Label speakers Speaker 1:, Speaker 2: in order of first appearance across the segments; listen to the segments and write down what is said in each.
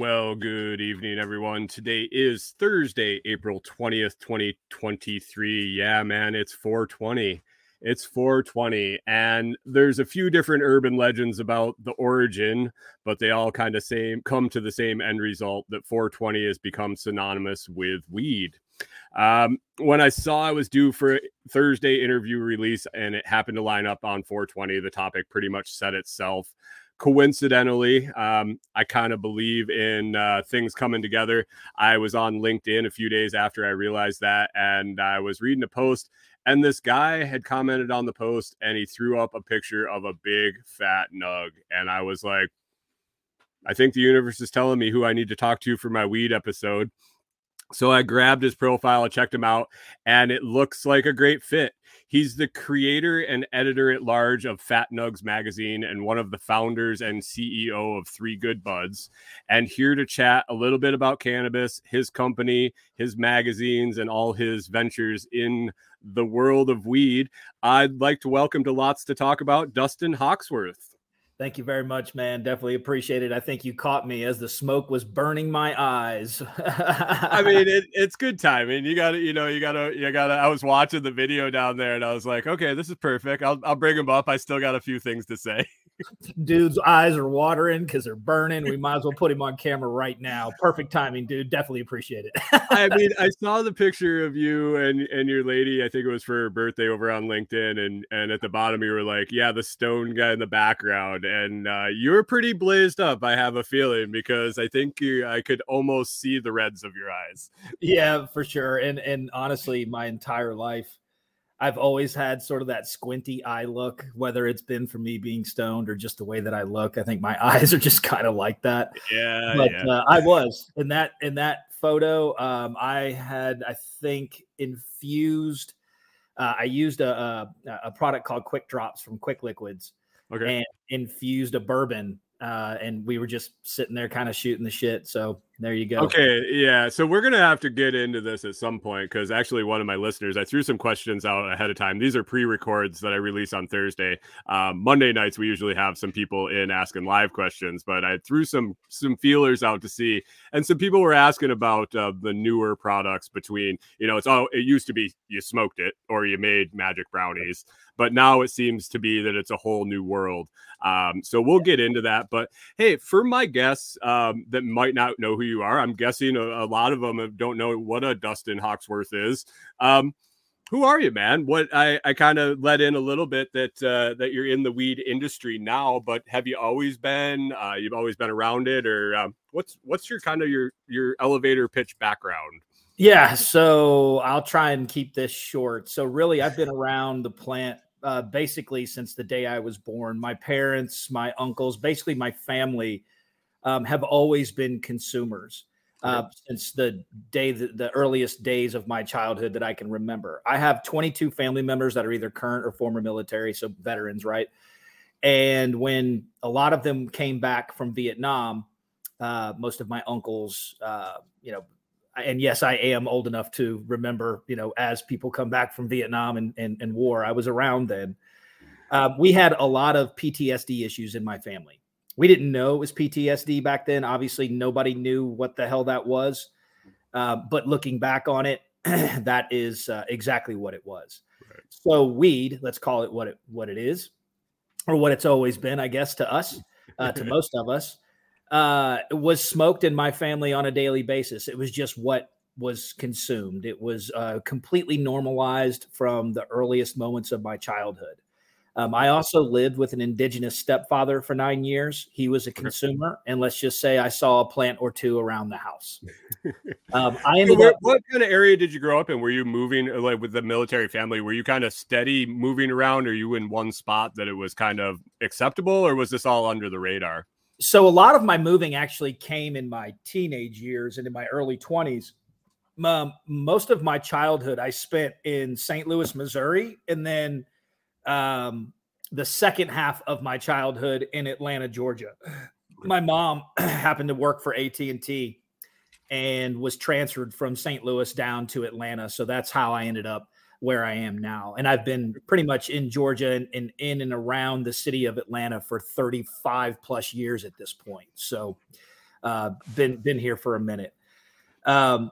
Speaker 1: Well, good evening, everyone. Today is Thursday, April 20th, 2023. Yeah, man, it's 420. It's 420. And there's a few different urban legends about the origin, but they all kind of same come to the same end result that 420 has become synonymous with weed. Um, when I saw I was due for a Thursday interview release and it happened to line up on 420, the topic pretty much set itself coincidentally um, i kind of believe in uh, things coming together i was on linkedin a few days after i realized that and i was reading a post and this guy had commented on the post and he threw up a picture of a big fat nug and i was like i think the universe is telling me who i need to talk to for my weed episode so I grabbed his profile, I checked him out, and it looks like a great fit. He's the creator and editor at large of Fat Nugs magazine and one of the founders and CEO of Three Good Buds. And here to chat a little bit about cannabis, his company, his magazines, and all his ventures in the world of weed. I'd like to welcome to Lots to Talk About Dustin Hoxworth.
Speaker 2: Thank you very much, man. Definitely appreciate it. I think you caught me as the smoke was burning my eyes.
Speaker 1: I mean, it, it's good timing. You got to, you know, you got to, you got to. I was watching the video down there, and I was like, okay, this is perfect. I'll, I'll bring him up. I still got a few things to say.
Speaker 2: Dude's eyes are watering because they're burning. We might as well put him on camera right now. Perfect timing, dude. Definitely appreciate it.
Speaker 1: I mean, I saw the picture of you and and your lady. I think it was for her birthday over on LinkedIn, and and at the bottom you were like, yeah, the stone guy in the background, and uh, you were pretty blazed up. I have a feeling because I think you, I could almost see the reds of your eyes.
Speaker 2: Yeah, for sure. And and honestly, my entire life I've always had sort of that squinty eye look, whether it's been for me being stoned or just the way that I look. I think my eyes are just kind of like that.
Speaker 1: Yeah,
Speaker 2: but
Speaker 1: yeah.
Speaker 2: Uh, I was in that in that photo. Um, I had, I think, infused. Uh, I used a, a a product called Quick Drops from Quick Liquids,
Speaker 1: okay.
Speaker 2: and infused a bourbon uh, and we were just sitting there kind of shooting the shit. So there you go.
Speaker 1: Okay, yeah. So we're gonna have to get into this at some point because actually, one of my listeners, I threw some questions out ahead of time. These are pre-records that I release on Thursday. Um, Monday nights we usually have some people in asking live questions, but I threw some some feelers out to see, and some people were asking about uh, the newer products. Between you know, it's all it used to be you smoked it or you made magic brownies, but now it seems to be that it's a whole new world. Um, so we'll get into that. But hey, for my guests um, that might not know who you are, I'm guessing a, a lot of them don't know what a Dustin Hoxworth is. Um, who are you, man? What I, I kind of let in a little bit that uh, that you're in the weed industry now, but have you always been? Uh, you've always been around it, or um, what's what's your kind of your your elevator pitch background?
Speaker 2: Yeah, so I'll try and keep this short. So really, I've been around the plant uh, basically since the day I was born. My parents, my uncles, basically my family um, have always been consumers uh, since the day, the, the earliest days of my childhood that I can remember. I have 22 family members that are either current or former military, so veterans, right? And when a lot of them came back from Vietnam, uh, most of my uncles, uh, you know, and yes, I am old enough to remember, you know, as people come back from Vietnam and, and, and war, I was around then. Uh, we had a lot of PTSD issues in my family. We didn't know it was PTSD back then. Obviously, nobody knew what the hell that was. Uh, but looking back on it, that is uh, exactly what it was.
Speaker 1: Right.
Speaker 2: So weed, let's call it what it what it is, or what it's always been, I guess, to us, uh, to most of us uh, was smoked in my family on a daily basis. It was just what was consumed. It was uh, completely normalized from the earliest moments of my childhood. Um, I also lived with an indigenous stepfather for nine years. He was a consumer, and let's just say I saw a plant or two around the house. Um, I ended
Speaker 1: where-
Speaker 2: up.
Speaker 1: what kind of area did you grow up in? Were you moving uh, like with the military family? Were you kind of steady moving around? Or you in one spot that it was kind of acceptable, or was this all under the radar?
Speaker 2: So a lot of my moving actually came in my teenage years and in my early 20s um, most of my childhood i spent in st louis missouri and then um, the second half of my childhood in atlanta georgia my mom happened to work for at&t and was transferred from St. Louis down to Atlanta. So that's how I ended up where I am now. And I've been pretty much in Georgia and, and in and around the city of Atlanta for 35 plus years at this point. So uh, been been here for a minute. Um,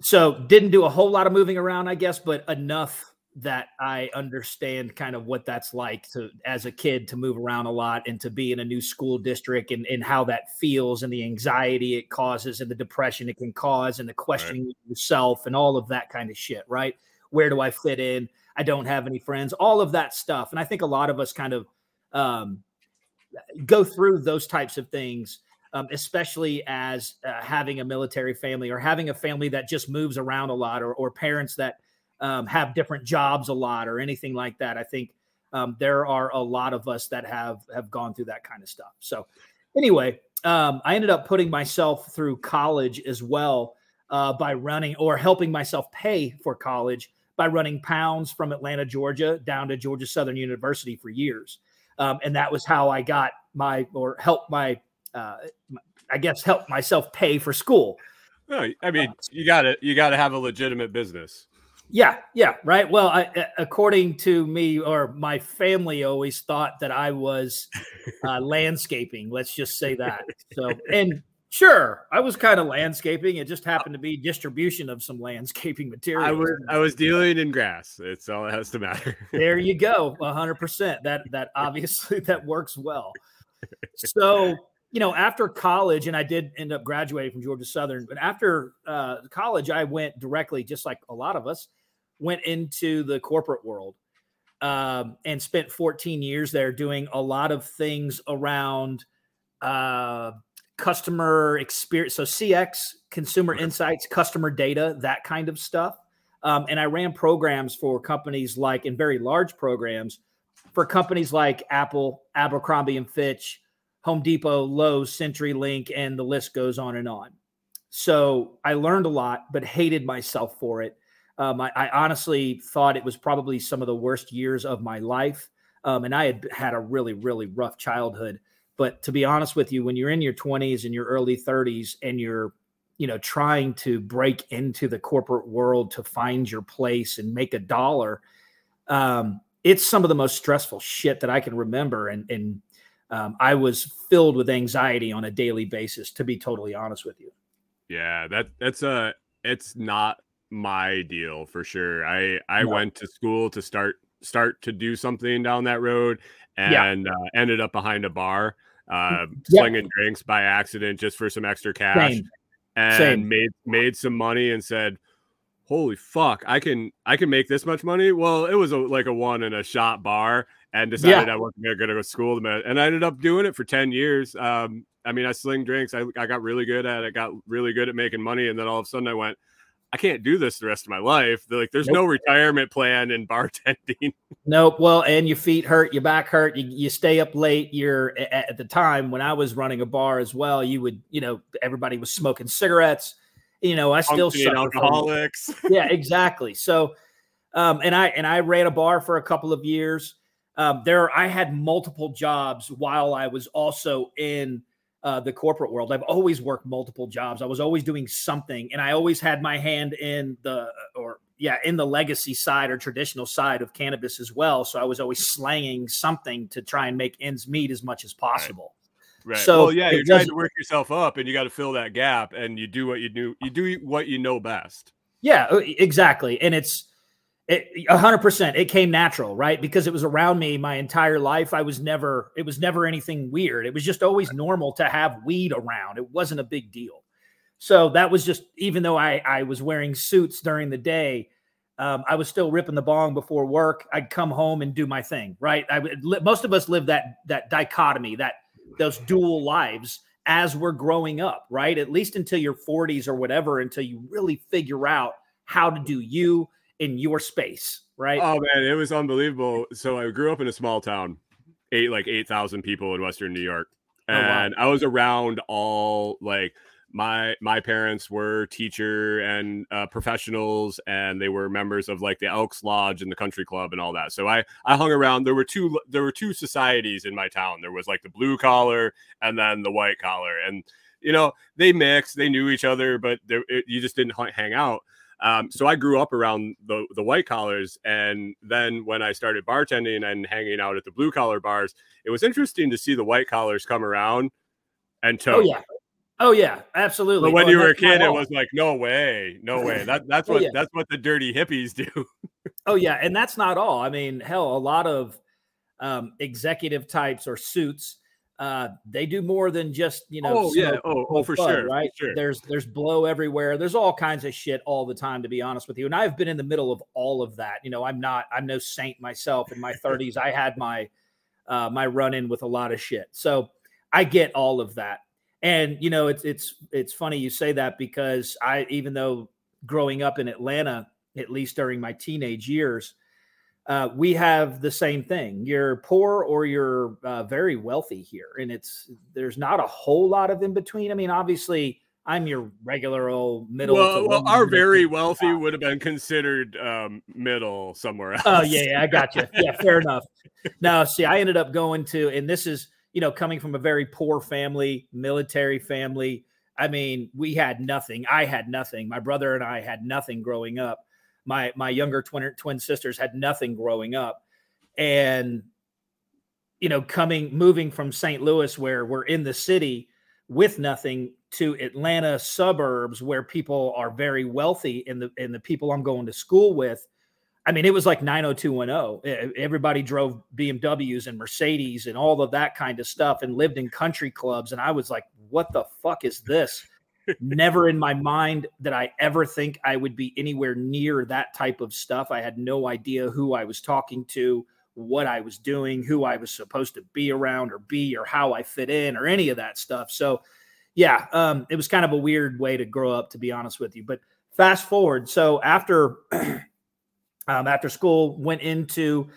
Speaker 2: so didn't do a whole lot of moving around, I guess, but enough that I understand kind of what that's like to as a kid to move around a lot and to be in a new school district and, and how that feels and the anxiety it causes and the depression it can cause and the questioning right. yourself and all of that kind of shit, right? Where do I fit in? I don't have any friends, all of that stuff. And I think a lot of us kind of um, go through those types of things, um, especially as uh, having a military family or having a family that just moves around a lot or, or parents that um, have different jobs a lot or anything like that. I think um, there are a lot of us that have have gone through that kind of stuff. So anyway, um, I ended up putting myself through college as well uh, by running or helping myself pay for college by running pounds from Atlanta, Georgia, down to Georgia Southern University for years, um, and that was how I got my or helped my, uh, I guess, helped myself pay for school.
Speaker 1: No, I mean, you got to you got to have a legitimate business.
Speaker 2: Yeah, yeah, right. Well, I, according to me or my family, always thought that I was uh, landscaping. Let's just say that. So, and sure, I was kind of landscaping. It just happened to be distribution of some landscaping material.
Speaker 1: I was I was dealing in grass. It's all that has to matter.
Speaker 2: there you go, hundred percent. That that obviously that works well. So you know, after college, and I did end up graduating from Georgia Southern, but after uh, college, I went directly, just like a lot of us, went into the corporate world um, and spent 14 years there doing a lot of things around uh, customer experience. So, CX, consumer insights, customer data, that kind of stuff. Um, and I ran programs for companies like, in very large programs for companies like Apple, Abercrombie and Fitch, Home Depot, Lowe's, CenturyLink, and the list goes on and on. So I learned a lot, but hated myself for it. Um, I, I, honestly thought it was probably some of the worst years of my life. Um, and I had had a really, really rough childhood. But to be honest with you, when you're in your 20s and your early 30s and you're, you know, trying to break into the corporate world to find your place and make a dollar, um, it's some of the most stressful shit that I can remember. And, and um, I was filled with anxiety on a daily basis, to be totally honest with you.
Speaker 1: Yeah, that that's a it's not my deal for sure. I I no. went to school to start start to do something down that road and yeah. uh, ended up behind a bar uh, yep. slinging drinks by accident just for some extra cash Same. and Same. made made some money and said holy fuck i can i can make this much money well it was a, like a one in a shot bar and decided yeah. I wasn't going to go to school. And I ended up doing it for 10 years. Um, I mean, I sling drinks. I, I got really good at it, got really good at making money. And then all of a sudden I went, I can't do this the rest of my life. They're like, there's nope. no retirement plan in bartending.
Speaker 2: Nope. Well, and your feet hurt, your back hurt, you, you stay up late. You're at the time when I was running a bar as well, you would, you know, everybody was smoking cigarettes. You know, I still
Speaker 1: alcoholics.
Speaker 2: Yeah, exactly. So, um, and I and I ran a bar for a couple of years um, there I had multiple jobs while I was also in uh, the corporate world. I've always worked multiple jobs. I was always doing something, and I always had my hand in the or yeah in the legacy side or traditional side of cannabis as well. So I was always slanging something to try and make ends meet as much as possible.
Speaker 1: Right. right. So well, yeah, you're trying to work yourself up, and you got to fill that gap, and you do what you do. You do what you know best.
Speaker 2: Yeah, exactly, and it's a hundred percent. It came natural, right? Because it was around me my entire life. I was never, it was never anything weird. It was just always normal to have weed around. It wasn't a big deal. So that was just, even though I, I was wearing suits during the day, um, I was still ripping the bong before work. I'd come home and do my thing, right? I would, most of us live that, that dichotomy, that those dual lives as we're growing up, right? At least until your 40s or whatever, until you really figure out how to do you in your space, right?
Speaker 1: Oh man, it was unbelievable. So I grew up in a small town, eight like eight thousand people in Western New York, and oh, wow. I was around all like my my parents were teacher and uh, professionals and they were members of like the elks lodge and the country club and all that so i i hung around there were two there were two societies in my town there was like the blue collar and then the white collar and you know, they mixed, they knew each other, but it, you just didn't hang out. Um, so I grew up around the the white collars, and then when I started bartending and hanging out at the blue collar bars, it was interesting to see the white collars come around and
Speaker 2: tote. Oh yeah, oh yeah, absolutely.
Speaker 1: But when oh, you were a kid, it was like, no way, no way. That that's oh, what oh, yeah. that's what the dirty hippies do.
Speaker 2: oh yeah, and that's not all. I mean, hell, a lot of um, executive types or suits uh, they do more than just you know.
Speaker 1: Oh yeah, oh, oh for sure,
Speaker 2: right?
Speaker 1: For sure.
Speaker 2: There's there's blow everywhere. There's all kinds of shit all the time, to be honest with you. And I've been in the middle of all of that. You know, I'm not I'm no saint myself. In my 30s, I had my uh, my run in with a lot of shit. So I get all of that. And you know, it's it's it's funny you say that because I even though growing up in Atlanta, at least during my teenage years uh, we have the same thing. You're poor or you're uh, very wealthy here, and it's there's not a whole lot of in between. I mean, obviously, I'm your regular old middle.
Speaker 1: Well, well our very wealthy would have been considered um, middle somewhere else.
Speaker 2: Oh yeah, yeah, I got you. Yeah, fair enough. Now, see, I ended up going to, and this is you know coming from a very poor family, military family. I mean, we had nothing. I had nothing. My brother and I had nothing growing up my my younger twin twin sisters had nothing growing up, and you know, coming moving from St. Louis, where we're in the city with nothing, to Atlanta suburbs where people are very wealthy, and the and the people I'm going to school with. I mean, it was like 90210. Everybody drove BMWs and Mercedes and all of that kind of stuff and lived in country clubs. And I was like, what the fuck is this? Never in my mind that I ever think I would be anywhere near that type of stuff. I had no idea who I was talking to, what I was doing, who I was supposed to be around or be, or how I fit in, or any of that stuff. So, yeah, um, it was kind of a weird way to grow up, to be honest with you. But fast forward, so after um, after school, went into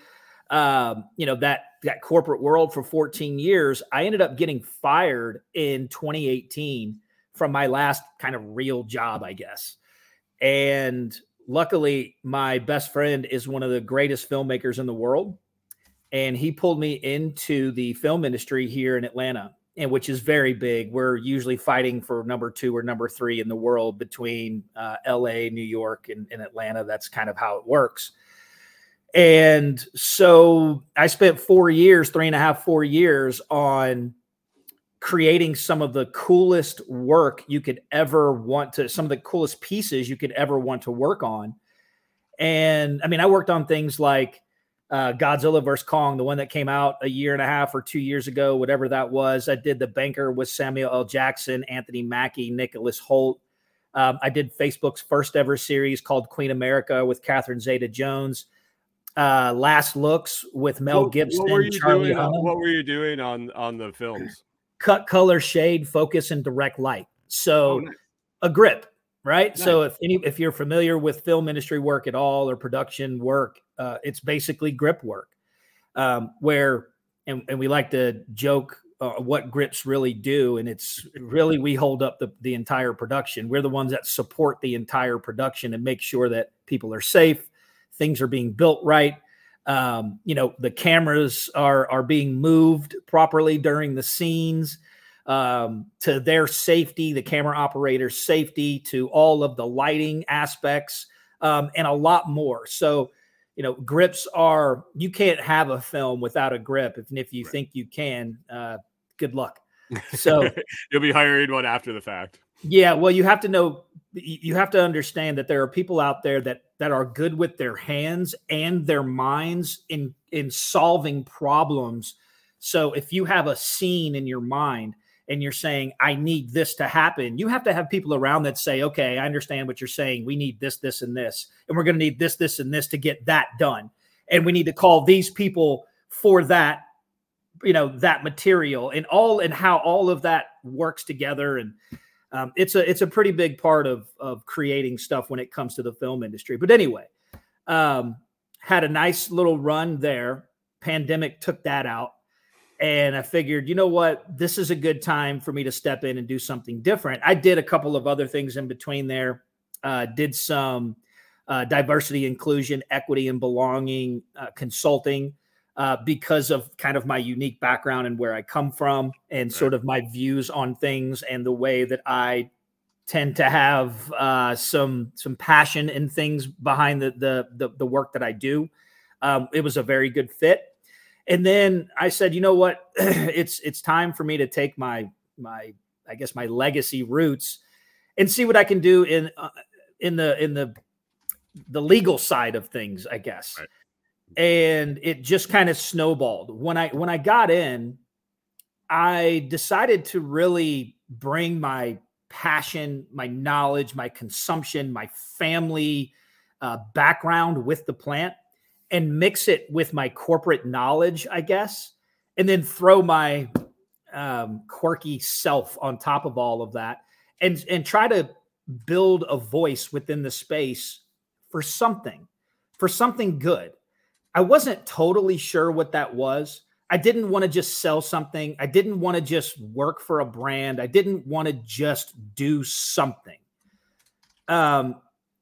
Speaker 2: um, you know that that corporate world for 14 years. I ended up getting fired in 2018 from my last kind of real job, I guess. And luckily, my best friend is one of the greatest filmmakers in the world. And he pulled me into the film industry here in Atlanta, and which is very big. We're usually fighting for number two or number three in the world between uh, LA, New York, and, and Atlanta. That's kind of how it works. And so I spent four years, three and a half, four years on creating some of the coolest work you could ever want to some of the coolest pieces you could ever want to work on. And i mean i worked on things like uh, godzilla vs kong the one that came out a year and a half or two years ago whatever that was. I did the banker with samuel l. Jackson anthony mackie nicholas Hoult. um, i did facebook's first ever series called queen america with catherine zeta jones uh, last looks with mel gibson what
Speaker 1: were you Charlie doing, what were you doing on on the films
Speaker 2: cut, color, shade, focus, and direct light. So oh, nice. a grip, right? Nice. So if any if you're familiar with film industry work at all or production work, uh, it's basically grip work, um, where and, and we like to joke uh, what grips really do, and it's really we hold up the the entire production. We're the ones that support the entire production and make sure that people are safe, things are being built right um, you know the cameras are are being moved properly during the scenes um, to their safety the camera operator's safety to all of the lighting aspects um, and a lot more. So you know grips are you can't have a film without a grip if, if you right. think you can uh, good luck. So
Speaker 1: you'll be hiring one after the fact
Speaker 2: yeah well you have to know you have to understand that there are people out there that that are good with their hands and their minds in in solving problems. So if you have a scene in your mind and you're saying i need this to happen you have to have people around that say okay i understand what you're saying. We need this this and this and we're going to need this this and this to get that done. And we need to call these people for that you know that material and all and how all of that works together and um, it's a it's a pretty big part of of creating stuff when it comes to the film industry. But anyway, um, had a nice little run there. Pandemic took that out, and I figured, you know what, this is a good time for me to step in and do something different. I did a couple of other things in between there. Uh, did some uh, diversity, inclusion, equity, and belonging uh, consulting. Uh, because of kind of my unique background and where I come from, and sort of my views on things and the way that I tend to have uh, some some passion and things behind the, the the the work that I do. Um, it was a very good fit. And then I said, you know what, it's it's time for me to take my my I guess my legacy roots and see what I can do in uh, in the in the the legal side of things, I guess. Right. And it just kind of snowballed. When I when I got in, I decided to really bring my passion, my knowledge, my consumption, my family uh, background with the plant and mix it with my corporate knowledge, I guess, and then throw my um, quirky self on top of all of that and and try to build a voice within the space for something, for something good. I wasn't totally sure what that was. I didn't want to just sell something. I didn't want to just work for a brand. I didn't want to just do something. Um,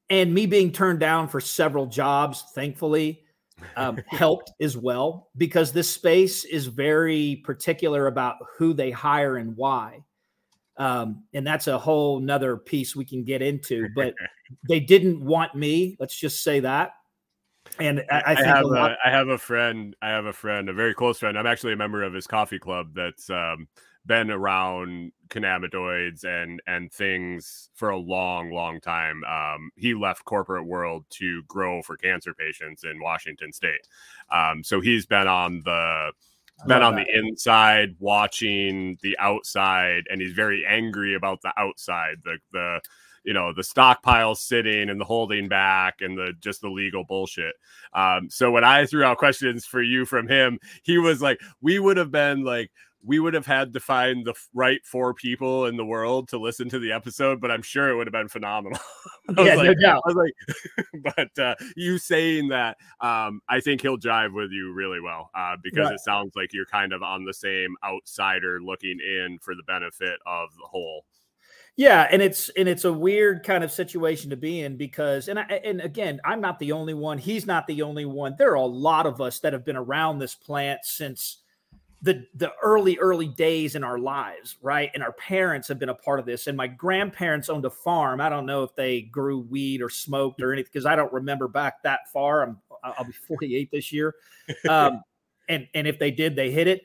Speaker 2: and me being turned down for several jobs, thankfully, um, helped as well because this space is very particular about who they hire and why. Um, and that's a whole nother piece we can get into. But they didn't want me. Let's just say that. And I, I,
Speaker 1: I have a, lot- I have a friend. I have a friend, a very close friend. I'm actually a member of his coffee club. That's um, been around cannabinoids and and things for a long, long time. Um, he left corporate world to grow for cancer patients in Washington State. Um, so he's been on the been on that. the inside watching the outside, and he's very angry about the outside. The the you know the stockpile sitting and the holding back and the just the legal bullshit. Um, so when I threw out questions for you from him, he was like, "We would have been like." we would have had to find the right four people in the world to listen to the episode, but I'm sure it would have been phenomenal.
Speaker 2: yeah, like, no doubt.
Speaker 1: I was like, but uh, you saying that, um, I think he'll jive with you really well uh, because right. it sounds like you're kind of on the same outsider looking in for the benefit of the whole.
Speaker 2: Yeah, and it's and it's a weird kind of situation to be in because and I, and again, I'm not the only one. He's not the only one. There are a lot of us that have been around this plant since the the early early days in our lives right? And our parents have been a part of this. And my grandparents owned a farm. I don't know if they grew weed or smoked or anything because i don't remember back that far. I'm i'll be 48 this year. Um, and and if they did they hit it.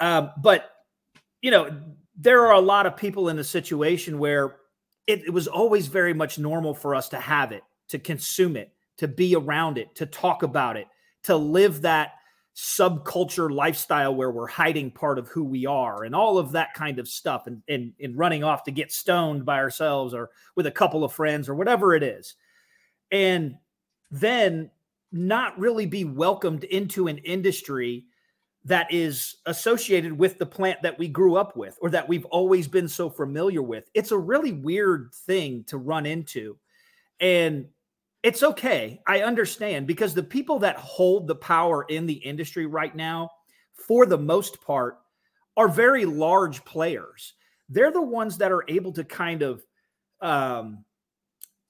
Speaker 2: Um, but you know there are a lot of people in a situation where it, it was always very much normal for us to have it to consume it to be around it to talk about it to live that subculture lifestyle where we're hiding part of who we are and all of that kind of stuff and, and, and running off to get stoned by ourselves or with a couple of friends or whatever it is. And then not really be welcomed into an industry that is associated with the plant that we grew up with or that we've always been so familiar with. It's a really weird thing to run into. And it's okay. I understand because the people that hold the power in the industry right now, for the most part, are very large players. They're the ones that are able to kind of um,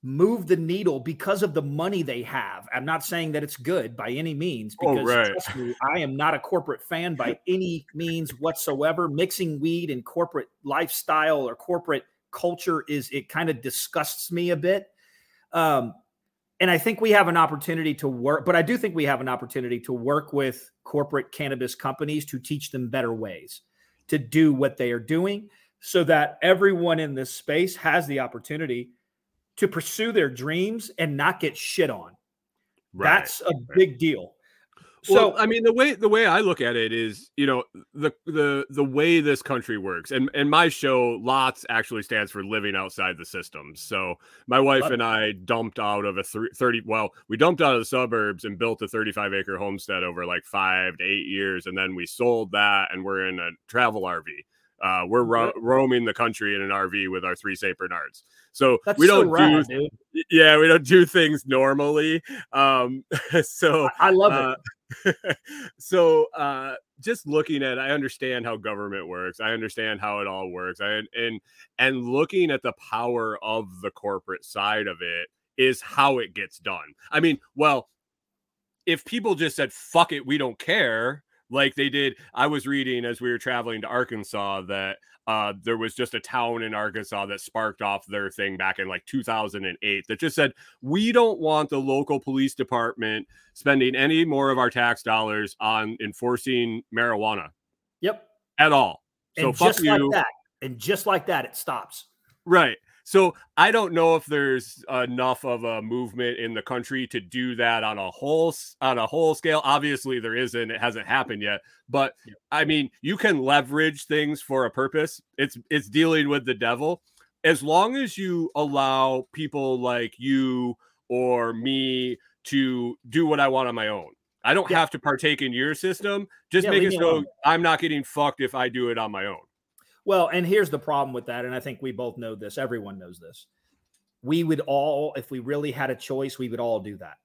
Speaker 2: move the needle because of the money they have. I'm not saying that it's good by any means
Speaker 1: oh,
Speaker 2: because
Speaker 1: oh, right.
Speaker 2: trust me, I am not a corporate fan by any means whatsoever. Mixing weed and corporate lifestyle or corporate culture is it kind of disgusts me a bit. Um, and I think we have an opportunity to work, but I do think we have an opportunity to work with corporate cannabis companies to teach them better ways to do what they are doing so that everyone in this space has the opportunity to pursue their dreams and not get shit on. Right. That's a big deal.
Speaker 1: So well, I mean, the way the way I look at it is, you know, the the the way this country works, and and my show LOTS actually stands for living outside the system. So my wife and I dumped out of a thirty. Well, we dumped out of the suburbs and built a thirty-five acre homestead over like five to eight years, and then we sold that, and we're in a travel RV. Uh, we're ro- roaming the country in an RV with our three Saint Bernards. So
Speaker 2: That's
Speaker 1: we don't
Speaker 2: so rad,
Speaker 1: do, dude. yeah, we don't do things normally. Um, so
Speaker 2: I love uh, it
Speaker 1: so uh just looking at i understand how government works i understand how it all works I, and and looking at the power of the corporate side of it is how it gets done i mean well if people just said fuck it, we don't care, like they did. I was reading as we were traveling to Arkansas that uh, there was just a town in Arkansas that sparked off their thing back in like 2008 that just said, we don't want the local police department spending any more of our tax dollars on enforcing marijuana.
Speaker 2: Yep.
Speaker 1: At all.
Speaker 2: So and just like that. And just like that, it stops.
Speaker 1: Right. So I don't know if there's enough of a movement in the country to do that on a whole on a whole scale. Obviously, there isn't. It hasn't happened yet. But. I mean, you can leverage things for a purpose. It's it's dealing with the devil. As long as you allow people like you or me to do what I want on my own. I don't yeah. have to partake in your system. Just yeah, make it so I'm not getting fucked if I do it on my own.
Speaker 2: Well, and here's the problem with that. And I think we both know this. Everyone knows this. We would all, if we really had a choice, we would all do that.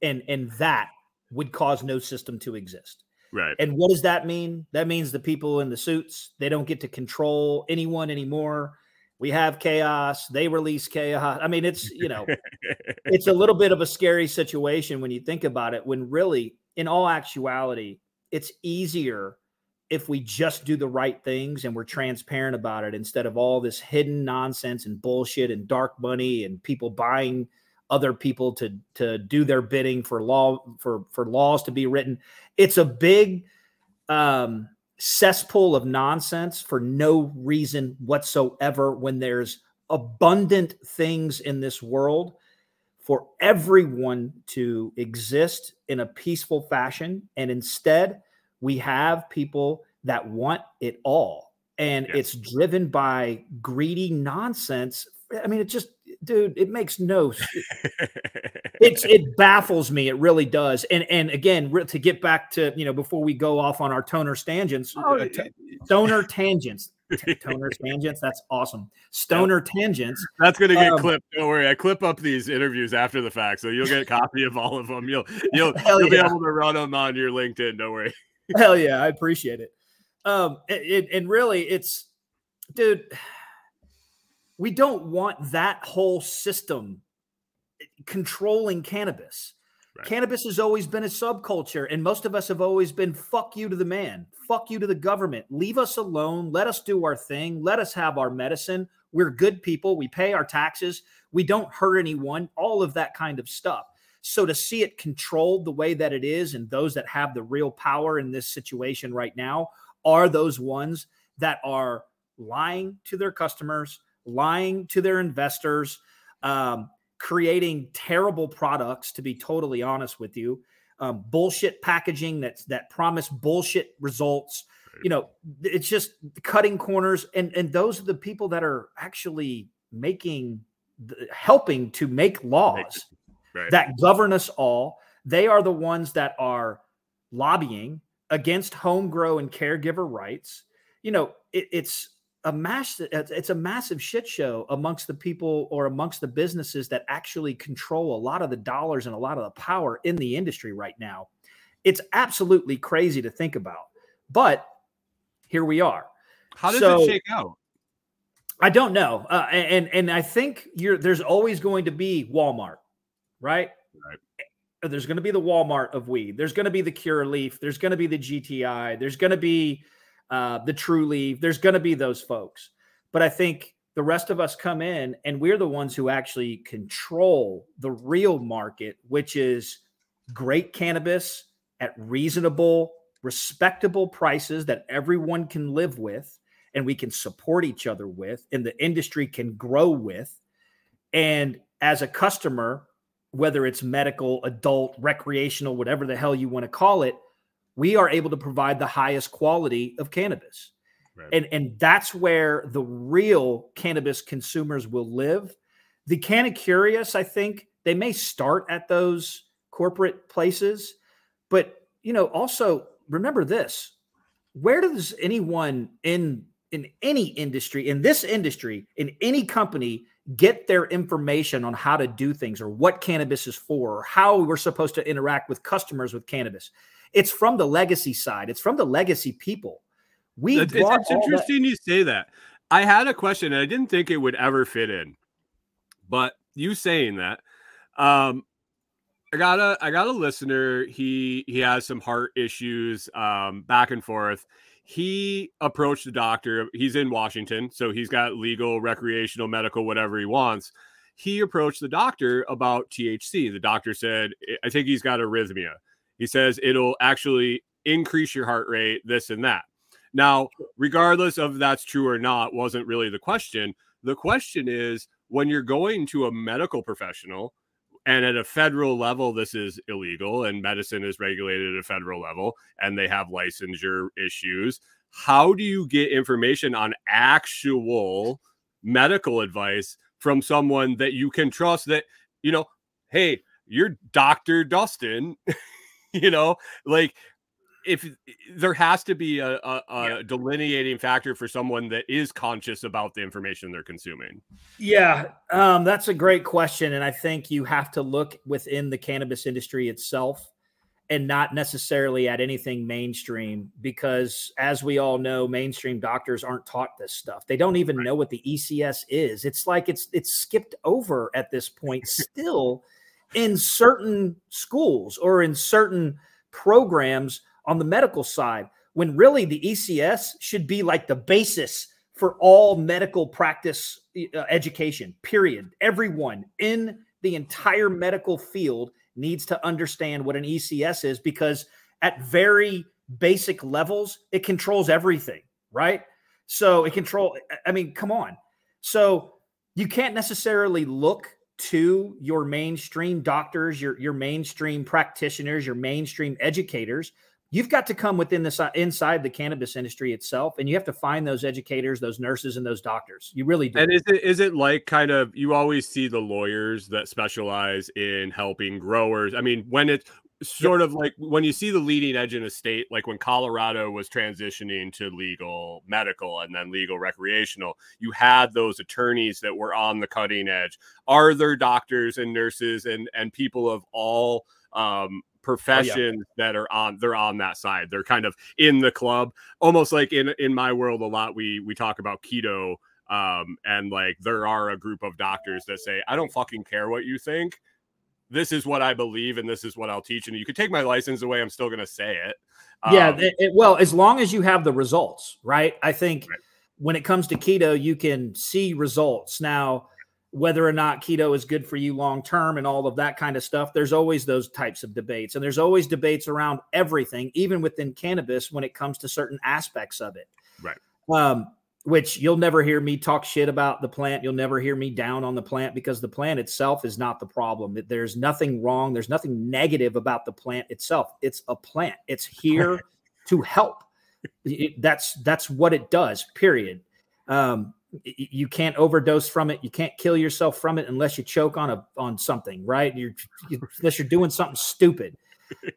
Speaker 2: And and that would cause no system to exist.
Speaker 1: Right.
Speaker 2: And what does that mean? That means the people in the suits, they don't get to control anyone anymore. We have chaos. They release chaos. I mean, it's, you know, it's a little bit of a scary situation when you think about it, when really, in all actuality, it's easier if we just do the right things and we're transparent about it instead of all this hidden nonsense and bullshit and dark money and people buying other people to to do their bidding for law for for laws to be written it's a big um cesspool of nonsense for no reason whatsoever when there's abundant things in this world for everyone to exist in a peaceful fashion. And instead we have people that want it all and yes. it's driven by greedy nonsense. I mean it just dude it makes no it's it baffles me it really does and and again to get back to you know before we go off on our toner tangents oh, uh, t- toner tangents toner tangents that's awesome. Stoner tangents
Speaker 1: that's gonna get um, clipped don't worry i clip up these interviews after the fact so you'll get a copy of all of them you'll you'll, you'll yeah. be able to run them on your linkedin don't worry
Speaker 2: Hell yeah, I appreciate it. Um, it, and really, it's, dude, we don't want that whole system controlling cannabis. Right. Cannabis has always been a subculture, and most of us have always been fuck you to the man, fuck you to the government. Leave us alone. Let us do our thing. Let us have our medicine. We're good people. We pay our taxes. We don't hurt anyone. All of that kind of stuff. So to see it controlled the way that it is, and those that have the real power in this situation right now are those ones that are lying to their customers, lying to their investors, um, creating terrible products. To be totally honest with you, um, bullshit packaging that that promise bullshit results. You know, it's just cutting corners, and and those are the people that are actually making, helping to make laws right. that govern us all. They are the ones that are lobbying against home grow and caregiver rights. You know, it, it's a mass it's a massive shit show amongst the people or amongst the businesses that actually control a lot of the dollars and a lot of the power in the industry right now. It's absolutely crazy to think about. But here we are.
Speaker 1: How does so, it shake out?
Speaker 2: I don't know, uh, and and I think you're there's always going to be Walmart right? Right. There's going to be the Walmart of weed. There's going to be the Curaleaf. There's going to be the GTI. There's going to be uh, the Leaf. There's going to be those folks. But I think the rest of us come in and we're the ones who actually control the real market, which is great cannabis at reasonable, respectable prices that everyone can live with and we can support each other with and the industry can grow with. And as a customer, whether it's medical, adult, recreational, whatever the hell you want to call it, we are able to provide the highest quality of cannabis. Right. And and that's where the real cannabis consumers will live. The Canna Curious, I think, they may start at those corporate places, but you know, also remember this: where does anyone in in any industry, in this industry, in any company get their information on how to do things or what cannabis is for or how we're supposed to interact with customers with cannabis. It's from the legacy side. It's from the legacy people. We
Speaker 1: it's, it's interesting that- you say that. I had a question and I didn't think it would ever fit in. But you saying that um I got a I got a listener. He he has some heart issues, um, back and forth. He approached the doctor. He's in Washington, so he's got legal, recreational, medical, whatever he wants. He approached the doctor about THC. The doctor said, "I think he's got arrhythmia." He says it'll actually increase your heart rate, this and that. Now, regardless of that's true or not, wasn't really the question. The question is when you're going to a medical professional and at a federal level this is illegal and medicine is regulated at a federal level and they have licensure issues. How do you get information on actual medical advice from someone that you can trust that you know hey you're dr dustin you know? Like if there has to be a, a, a yeah. delineating factor for someone that is conscious about the information they're consuming
Speaker 2: yeah um, that's a great question and i think you have to look within the cannabis industry itself and not necessarily at anything mainstream because as we all know mainstream doctors aren't taught this stuff they don't even right. know what the ecs is it's like it's it's skipped over at this point still in certain schools or in certain programs on the medical side when really the ECS should be like the basis for all medical practice uh, education, period. Everyone in the entire medical field needs to understand what an ECS is because at very basic levels, it controls everything, right? So it control, I mean, come on. So you can't necessarily look to your mainstream doctors, your, your mainstream practitioners, your mainstream educators you've got to come within the inside the cannabis industry itself and you have to find those educators those nurses and those doctors. You really do.
Speaker 1: And is it is it like kind of you always see the lawyers that specialize in helping growers. I mean when it's sort yep. of like when you see the leading edge in a state like when colorado was transitioning to legal medical and then legal recreational you had those attorneys that were on the cutting edge. Are there doctors and nurses and and people of all um professions oh, yeah. that are on they're on that side. They're kind of in the club. Almost like in in my world a lot we we talk about keto um and like there are a group of doctors that say i don't fucking care what you think. This is what i believe and this is what i'll teach and you can take my license away. I'm still going to say it.
Speaker 2: Um, yeah it, it, well as long as you have the results right? I think right. when it comes to keto you can see results. Now whether or not keto is good for you long term and all of that kind of stuff. There's always those types of debates. And there's always debates around everything, even within cannabis when it comes to certain aspects of it.
Speaker 1: Right.
Speaker 2: Um, which you'll never hear me talk shit about the plant. You'll never hear me down on the plant because the plant itself is not the problem. There's nothing wrong. There's nothing negative about the plant itself. It's a plant. It's here to help. That's that's what it does. Period. Um, you can't overdose from it. You can't kill yourself from it unless you choke on a on something, right? You're you, unless you're doing something stupid.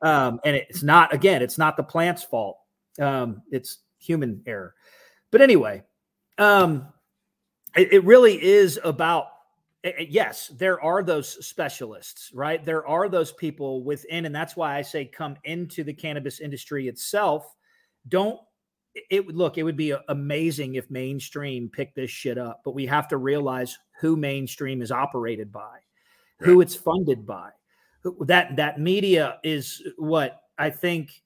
Speaker 2: Um, and it's not again, it's not the plant's fault. Um, it's human error. But anyway, um, it, it really is about yes, there are those specialists, right? There are those people within, and that's why I say come into the cannabis industry itself. Don't it would look it would be uh, amazing if mainstream picked this shit up but we have to realize who mainstream is operated by right. who it's funded by that that media is what i think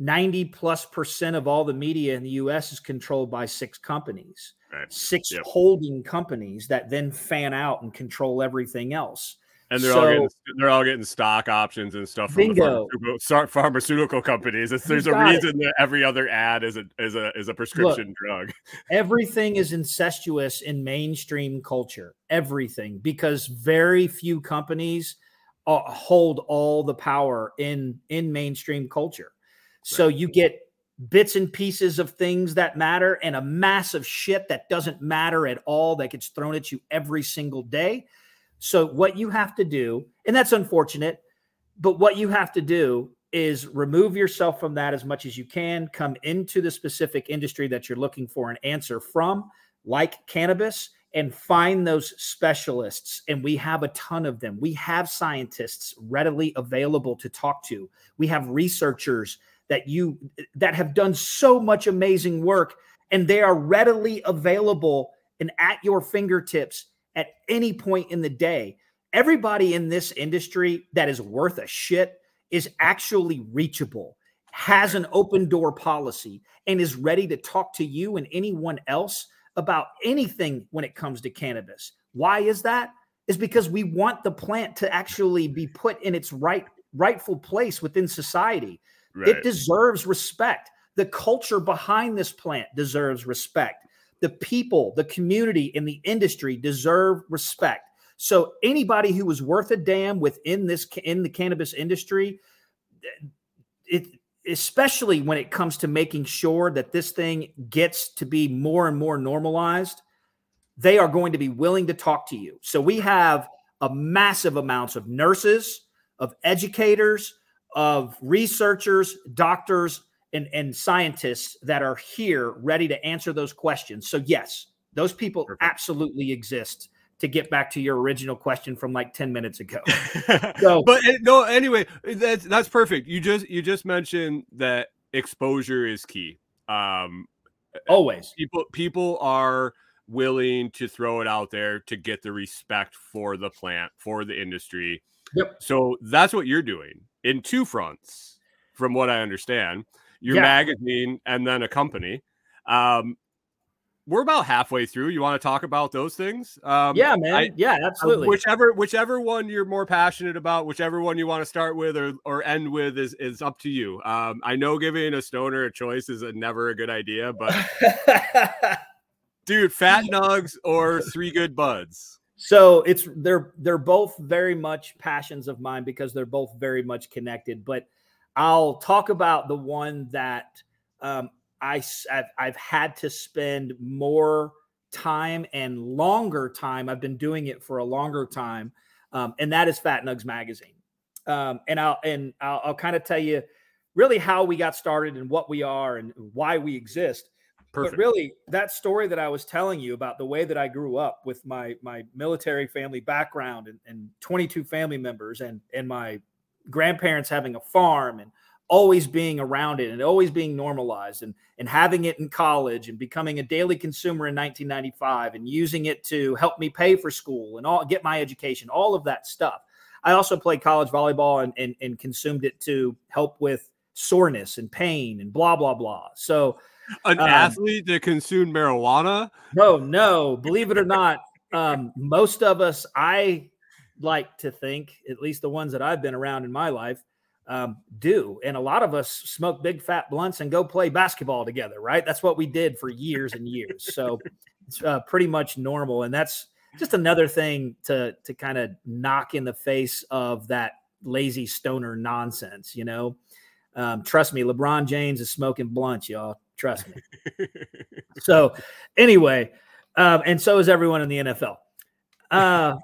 Speaker 2: 90 plus percent of all the media in the us is controlled by six companies right. six yep. holding companies that then fan out and control everything else
Speaker 1: and they're so, all getting they're all getting stock options and stuff from bingo. the pharmaceutical, pharmaceutical companies. It's, there's a reason it. that every other ad is a is a is a prescription Look, drug.
Speaker 2: everything is incestuous in mainstream culture. Everything because very few companies uh, hold all the power in in mainstream culture. So right. you get bits and pieces of things that matter and a mass of shit that doesn't matter at all that gets thrown at you every single day so, what you have to do, and that's unfortunate, but what you have to do is remove yourself from that as much as you can, come into the specific industry that you're looking for an answer from, like cannabis, and find those specialists. And we have a ton of them. We have scientists readily available to talk to. We have researchers that you that have done so much amazing work and they are readily available and at your fingertips at any point in the day. everybody in this industry that is worth a shit is actually reachable, has an open door policy, and is ready to talk to you and anyone else about anything when it comes to cannabis. Why is that? Is because we want the plant to actually be put in its right rightful place within society. Right. It deserves respect. The culture behind this plant deserves respect. The people, the community, and the industry deserve respect. So anybody who is worth a damn within this in the cannabis industry, it especially when it comes to making sure that this thing gets to be more and more normalized, they are going to be willing to talk to you. So we have a massive amounts of nurses, of educators, of researchers, doctors, and, and scientists that are here ready to answer those questions. So yes, those people Perfect. absolutely exist to get back to your original question from like 10 minutes ago.
Speaker 1: so, but eh, no, anyway, that's that's perfect. You just you just mentioned that exposure is key. Um
Speaker 2: always.
Speaker 1: People people are willing to throw it out there to get the respect for the plant, for the industry.
Speaker 2: Yep.
Speaker 1: So that's what you're doing in two fronts, from what I understand. Your yeah. magazine and then a company. Um, we're about halfway through. You want to talk about those things?
Speaker 2: Um, yeah, man. I, yeah, absolutely.
Speaker 1: Whichever whichever one you're more passionate about, whichever one you want to start with or or end with is is up to you. Um, I know giving a stoner a choice is a, never a good idea, but dude, fat nugs or three good buds.
Speaker 2: So it's they're they're both very much passions of mine because they're both very much connected. But I'll talk about the one that um, I I've, I've had to spend more time and longer time. I've been doing it for a longer time, um, and that is Fat Nugs Magazine. Um, and I'll and I'll, I'll kind of tell you really how we got started and what we are and why we exist. Perfect. But really, that story that I was telling you about the way that I grew up with my my military family background and, and 22 family members and and my grandparents having a farm and always being around it and always being normalized and and having it in college and becoming a daily consumer in 1995 and using it to help me pay for school and all get my education all of that stuff. I also played college volleyball and, and, and consumed it to help with soreness and pain and blah blah blah. So
Speaker 1: an um, athlete that consumed marijuana?
Speaker 2: No no. Believe it or not um, most of us i like to think at least the ones that i've been around in my life um, do. And a lot of us smoke big fat blunts and go play basketball together, right? That's what we did for years and years. So it's uh, pretty much normal. And that's just another thing to to kind of knock in the face of that lazy stoner nonsense, you know. Um, trust me, LeBron James is smoking blunts, y'all. Trust me. so anyway, um, and so is everyone in the NFL. Uh,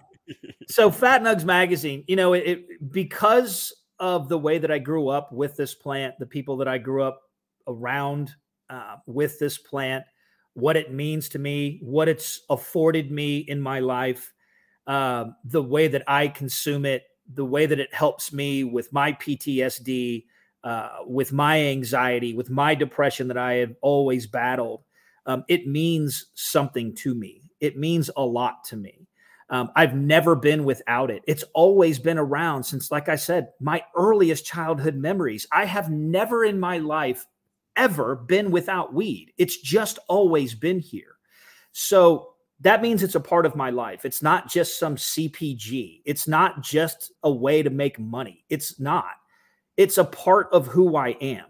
Speaker 2: so Fat Nugs magazine, you know, it, it because of the way that I grew up with this plant, the people that I grew up around uh, with this plant, what it means to me, what it's afforded me in my life, uh, the way that I consume it, the way that it helps me with my PTSD, uh, with my anxiety, with my depression that I have always battled. Um, it means something to me. It means a lot to me. Um, I've never been without it. It's always been around since, like I said, my earliest childhood memories. I have never in my life ever been without weed. It's just always been here. So that means it's a part of my life. It's not just some CPG, it's not just a way to make money. It's not, it's a part of who I am.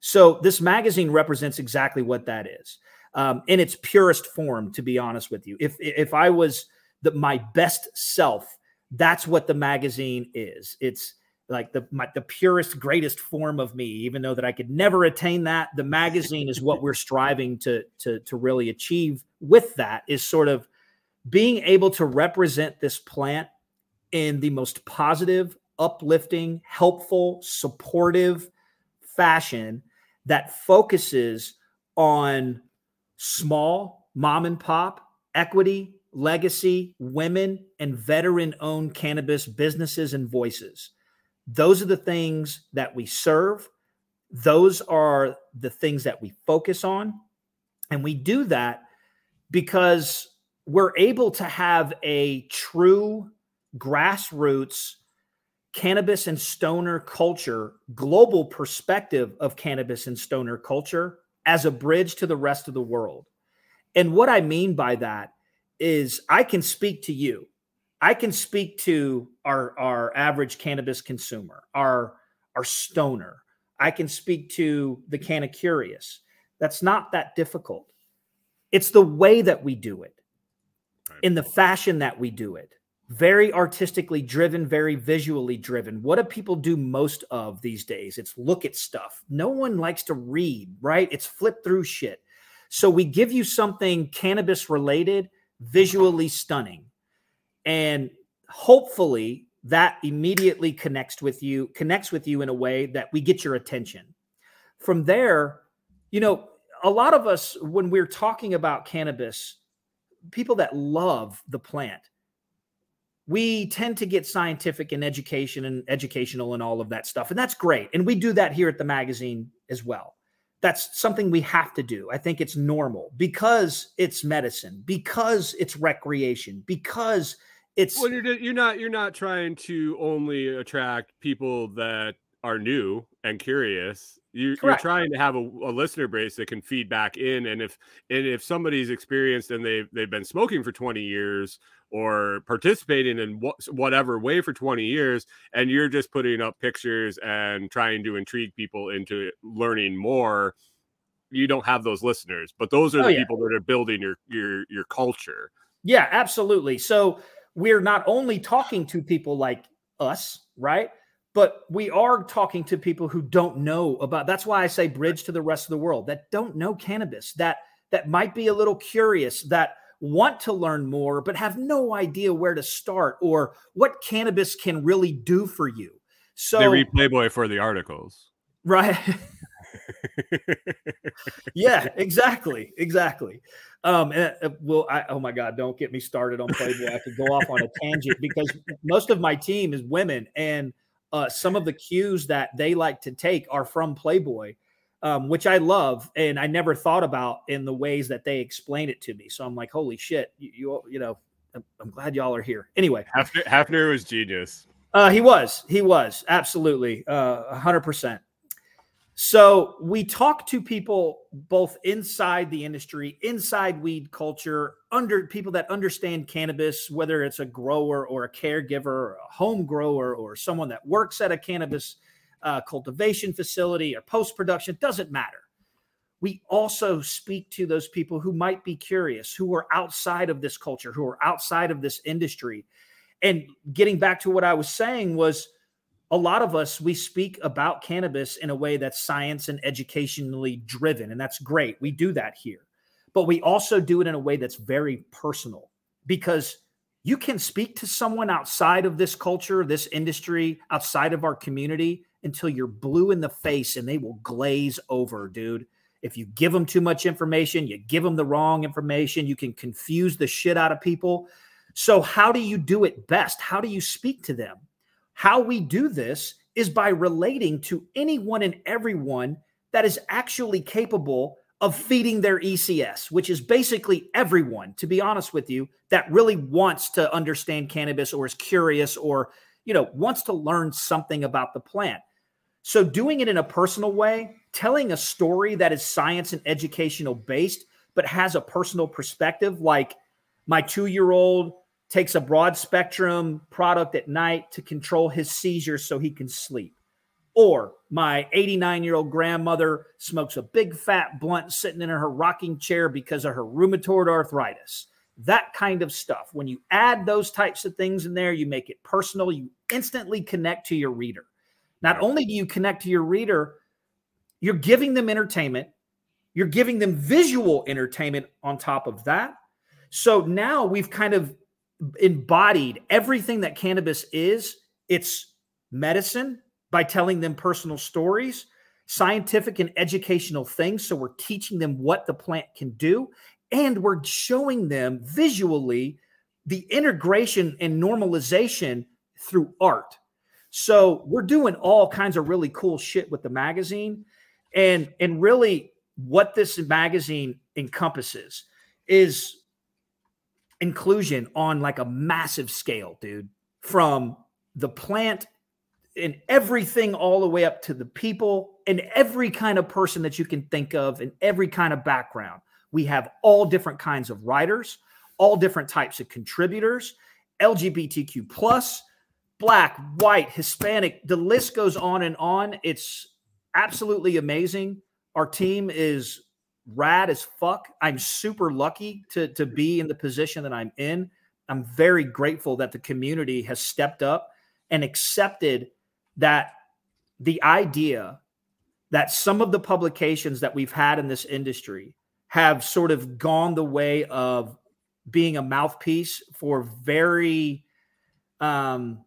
Speaker 2: So this magazine represents exactly what that is um, in its purest form, to be honest with you. If, if I was, the my best self. That's what the magazine is. It's like the my, the purest, greatest form of me. Even though that I could never attain that, the magazine is what we're striving to to to really achieve. With that is sort of being able to represent this plant in the most positive, uplifting, helpful, supportive fashion that focuses on small mom and pop equity legacy, women, and veteran owned cannabis businesses and voices. Those are the things that we serve. Those are the things that we focus on. And we do that because we're able to have a true grassroots cannabis and stoner culture, global perspective of cannabis and stoner culture as a bridge to the rest of the world. And what I mean by that is I can speak to you. I can speak to our our average cannabis consumer, our our stoner. I can speak to the canna curious. That's not that difficult. It's the way that we do it, in the fashion that we do it. Very artistically driven, very visually driven. What do people do most of these days? It's look at stuff. No one likes to read, right? It's flip through shit. So we give you something cannabis related, visually stunning. And hopefully that immediately connects with you, connects with you in a way that we get your attention. From there, you know, a lot of us, when we're talking about cannabis, people that love the plant, we tend to get scientific and education and educational and all of that stuff. And that's great. And we do that here at the magazine as well that's something we have to do. I think it's normal because it's medicine, because it's recreation, because it's
Speaker 1: well, you're, you're not you're not trying to only attract people that are new and curious. You, are trying to have a, a, listener base that can feed back in, and if and if somebody's experienced and they've they've been smoking for 20 years or participating in wh- whatever way for 20 years, and you're just putting up pictures and trying to intrigue people into learning more, you don't have those listeners. But those are oh, the yeah. people that are building your your your culture.
Speaker 2: Yeah, absolutely. So we're not only talking to people like us, right? but we are talking to people who don't know about that's why i say bridge to the rest of the world that don't know cannabis that that might be a little curious that want to learn more but have no idea where to start or what cannabis can really do for you. So
Speaker 1: they read playboy for the articles.
Speaker 2: Right. Yeah exactly exactly. Um and, uh, well I, oh my god don't get me started on playboy. I could go off on a tangent because most of my team is women and uh, some of the cues that they like to take are from Playboy, um, which I love, and I never thought about in the ways that they explain it to me. So I'm like, holy shit, you you, you know, I'm, I'm, glad y'all are here. Anyway,
Speaker 1: Hefner, Hefner was genius.
Speaker 2: Uh, he was, he was absolutely, uh, hundred percent. So we talk to people both inside the industry, inside weed culture, under people that understand cannabis, whether it's a grower or a caregiver, or a home grower, or someone that works at a cannabis uh, cultivation facility or post production, doesn't matter. We also speak to those people who might be curious, who are outside of this culture, who are outside of this industry. And getting back to what I was saying was a lot of us we speak about cannabis in a way that's science and educationally driven and that's great we do that here but we also do it in a way that's very personal because you can speak to someone outside of this culture this industry outside of our community until you're blue in the face and they will glaze over dude. If you give them too much information you give them the wrong information you can confuse the shit out of people. So how do you do it best? How do you speak to them? How we do this is by relating to anyone and everyone that is actually capable of feeding their ECS, which is basically everyone, to be honest with you, that really wants to understand cannabis or is curious or, you know, wants to learn something about the plant. So doing it in a personal way, telling a story that is science and educational based, but has a personal perspective, like my two year old takes a broad spectrum product at night to control his seizures so he can sleep. Or my 89 year old grandmother smokes a big fat blunt sitting in her rocking chair because of her rheumatoid arthritis. That kind of stuff. When you add those types of things in there, you make it personal. You instantly connect to your reader. Not only do you connect to your reader, you're giving them entertainment, you're giving them visual entertainment on top of that. So now we've kind of embodied everything that cannabis is. It's medicine by telling them personal stories, scientific and educational things. So we're teaching them what the plant can do, and we're showing them visually the integration and normalization through art. So we're doing all kinds of really cool shit with the magazine. And and really what this magazine encompasses is inclusion on like a massive scale, dude. from the plant and everything all the way up to the people and every kind of person that you can think of and every kind of background. We have all different kinds of writers, all different types of contributors, LGBTQ plus, black, white, Hispanic. The list goes on and on. It's absolutely amazing. Our team is rad as fuck. I'm super lucky to to be in the position that I'm in. I'm very grateful that the community has stepped up and accepted that the idea that some of the publications that we've had in this industry have sort of gone the way of being a mouthpiece for very um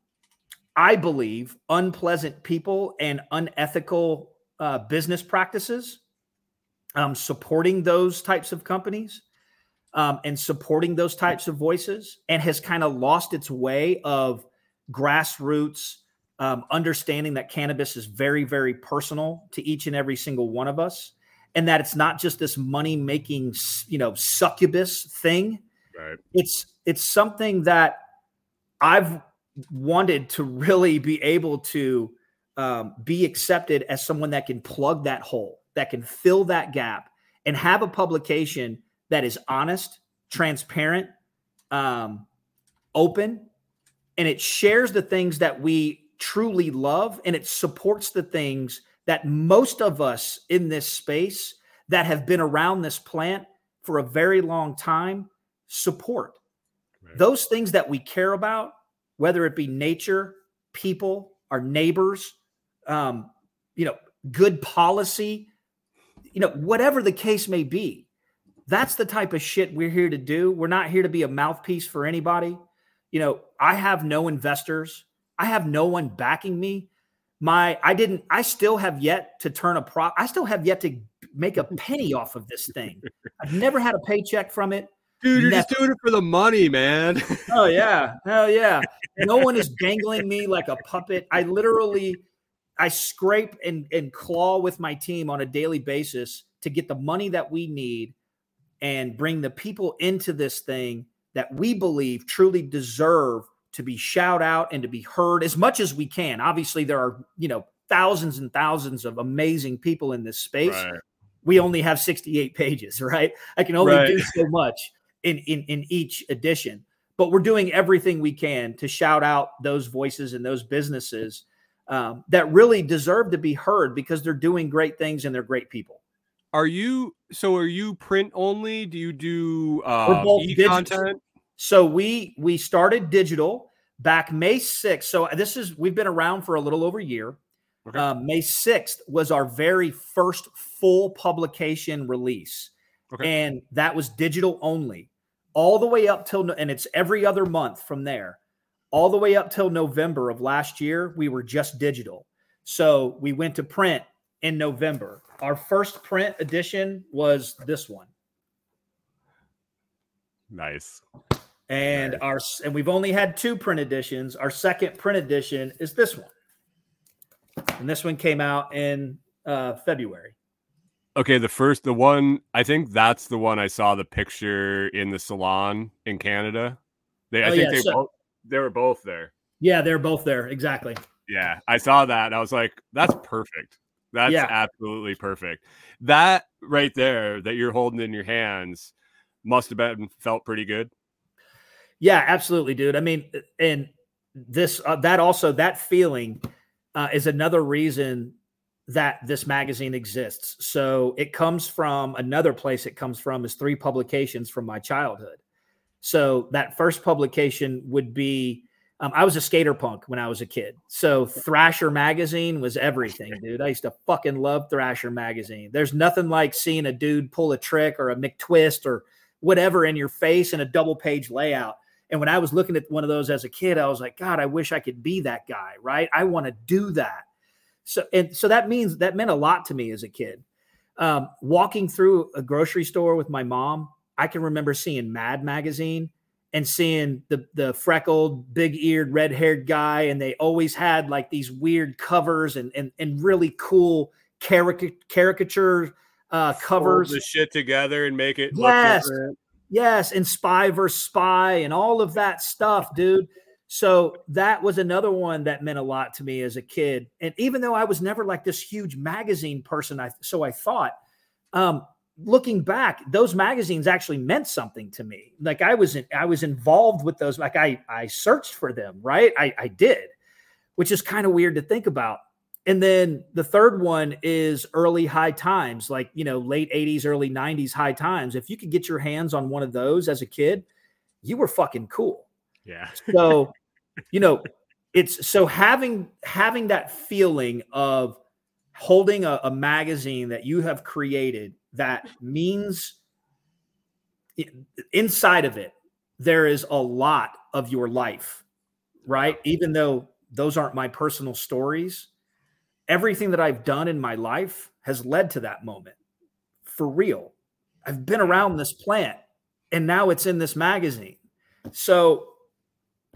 Speaker 2: I believe unpleasant people and unethical uh, business practices um, supporting those types of companies um, and supporting those types of voices and has kind of lost its way of grassroots um, understanding that cannabis is very very personal to each and every single one of us and that it's not just this money making you know succubus thing
Speaker 1: Right.
Speaker 2: it's it's something that i've wanted to really be able to um, be accepted as someone that can plug that hole that can fill that gap and have a publication that is honest, transparent, um, open, and it shares the things that we truly love and it supports the things that most of us in this space that have been around this plant for a very long time support.
Speaker 1: Right.
Speaker 2: Those things that we care about, whether it be nature, people, our neighbors, um, you know, good policy, you know, whatever the case may be, that's the type of shit we're here to do. We're not here to be a mouthpiece for anybody. You know, I have no investors. I have no one backing me. My, I didn't, I still have yet to turn a pro, I still have yet to make a penny off of this thing. I've never had a paycheck from it.
Speaker 1: Dude, you're
Speaker 2: Never.
Speaker 1: just doing it for the money, man.
Speaker 2: Oh yeah, hell yeah. No one is dangling me like a puppet. I literally, I scrape and and claw with my team on a daily basis to get the money that we need and bring the people into this thing that we believe truly deserve to be shout out and to be heard as much as we can. Obviously, there are you know thousands and thousands of amazing people in this space
Speaker 1: Right.
Speaker 2: we only have 68 pages, right? I can only
Speaker 1: Right.
Speaker 2: do so much in, in in each edition. But we're doing everything we can to shout out those voices and those businesses um, that really deserve to be heard because they're doing great things and they're great people.
Speaker 1: Are you so are you print only? Do you do uh
Speaker 2: both
Speaker 1: e-content?
Speaker 2: So we we started digital back May 6th. So this is we've been around for a little over a year.
Speaker 1: Okay.
Speaker 2: Um, May 6th was our very first full publication release.
Speaker 1: Okay.
Speaker 2: And that was digital only, all the way up till, and it's every other month from there, all the way up till November of last year. We were just digital. So we went to print in November. Our first print edition was this one.
Speaker 1: Nice.
Speaker 2: And
Speaker 1: Nice.
Speaker 2: our and we've only had two print editions. Our second print edition is this one. And this one came out in uh February.
Speaker 1: Okay, the first the one I think that's the one I saw the picture in the salon in Canada. They I
Speaker 2: Oh,
Speaker 1: think
Speaker 2: yeah,
Speaker 1: they
Speaker 2: so-
Speaker 1: both they were both there.
Speaker 2: Yeah, they're both there. Exactly.
Speaker 1: Yeah, I saw that. And I was like, that's perfect. That's
Speaker 2: Yeah.
Speaker 1: absolutely perfect. That right there that you're holding in your hands must have been felt pretty good.
Speaker 2: Yeah, absolutely, dude. I mean, and this uh, that also that feeling uh, is another reason that this magazine exists. So it comes from another place. It comes from is three publications from my childhood. So that first publication would be. Um, I was a skater punk when I was a kid. So Thrasher magazine was everything, dude. I used to fucking love Thrasher magazine. There's nothing like seeing a dude pull a trick or a McTwist or whatever in your face in a double page layout. And when I was looking at one of those as a kid, I was like, God, I wish I could be that guy, right? I want to do that. So, and so that means that meant a lot to me as a kid. Um, walking through a grocery store with my mom, I can remember seeing Mad Magazine and seeing the the freckled, big eared, red haired guy, and they always had like these weird covers and and, and really cool caricature caricature uh, covers.
Speaker 1: Hold the shit together and make it
Speaker 2: Yes.
Speaker 1: look.
Speaker 2: Yes, and spy versus spy and all of that stuff, dude. So that was another one that meant a lot to me as a kid. And even though I was never like this huge magazine person, I so I thought, um, looking back, those magazines actually meant something to me. Like I was in, I was involved with those. Like I I searched for them, right? I, I did, which is kind of weird to think about. And then the third one is early high times, like you know, late 80s, early 90s high times. If you could get your hands on one of those as a kid, you were fucking cool.
Speaker 1: Yeah.
Speaker 2: So, you know, it's so having having that feeling of holding a, a magazine that you have created that means inside of it there is a lot of your life right? Even though those aren't my personal stories everything that i've done in my life has led to that moment for real. I've been around this plant and now it's in this magazine. So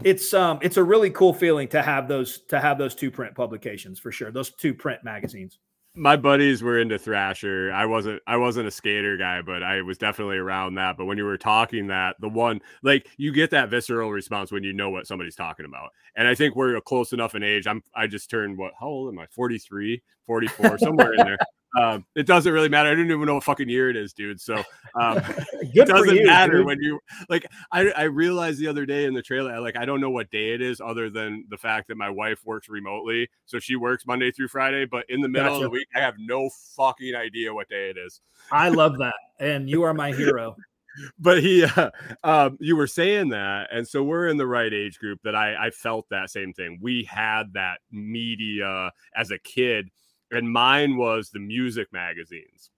Speaker 2: it's um it's a really cool feeling to have those to have those two print publications for sure those two print magazines.
Speaker 1: My buddies were into thrasher. I wasn't i wasn't a skater guy but i was definitely around that. But when you were talking that the one like you get that visceral response when you know what somebody's talking about. And i think we're close enough in age. I'm i just turned what how old am i? 43 44 somewhere in there um, it doesn't really matter. I don't even know what fucking year it is, dude. So um, it doesn't you, matter dude. when you like. I I realized the other day in the trailer, like I don't know what day it is, other than the fact that my wife works remotely, so she works Monday through Friday. But in the middle gotcha. of the week, I have no fucking idea what day it is.
Speaker 2: I love that, and you are my hero.
Speaker 1: but he uh, um, you were saying that and so we're in the right age group that I, I felt that same thing we had that media as a kid and mine was the music magazines.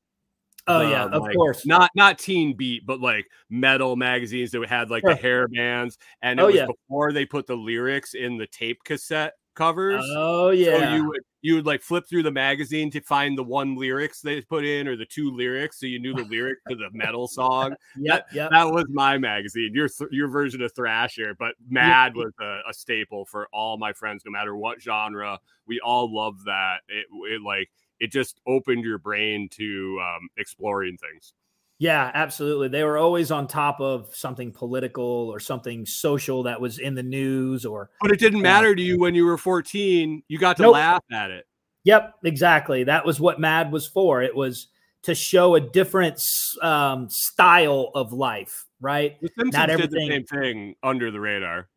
Speaker 2: Oh yeah, um, of
Speaker 1: like,
Speaker 2: course.
Speaker 1: Not not Teen Beat, but like metal magazines that had like the hair bands, and it oh, was yeah. before they put the lyrics in the tape cassette covers.
Speaker 2: Oh yeah.
Speaker 1: So you would you would like flip through the magazine to find the one lyrics they put in or the two lyrics, so you knew the lyric to the metal song.
Speaker 2: Yeah,
Speaker 1: that, that was my magazine. Your your version of Thrasher, but Mad was a, a, staple for all my friends, no matter what genre. We all loved that. It, it like it just opened your brain to um, exploring things.
Speaker 2: Yeah, absolutely. They were always on top of something political or something social that was in the news or
Speaker 1: But it didn't matter to you when you were 14. You got to nope. laugh at it.
Speaker 2: Yep, exactly. That was what Mad was for. It was to show a different um, style of life, right?
Speaker 1: The Simpsons Not everything... did the same thing under the radar.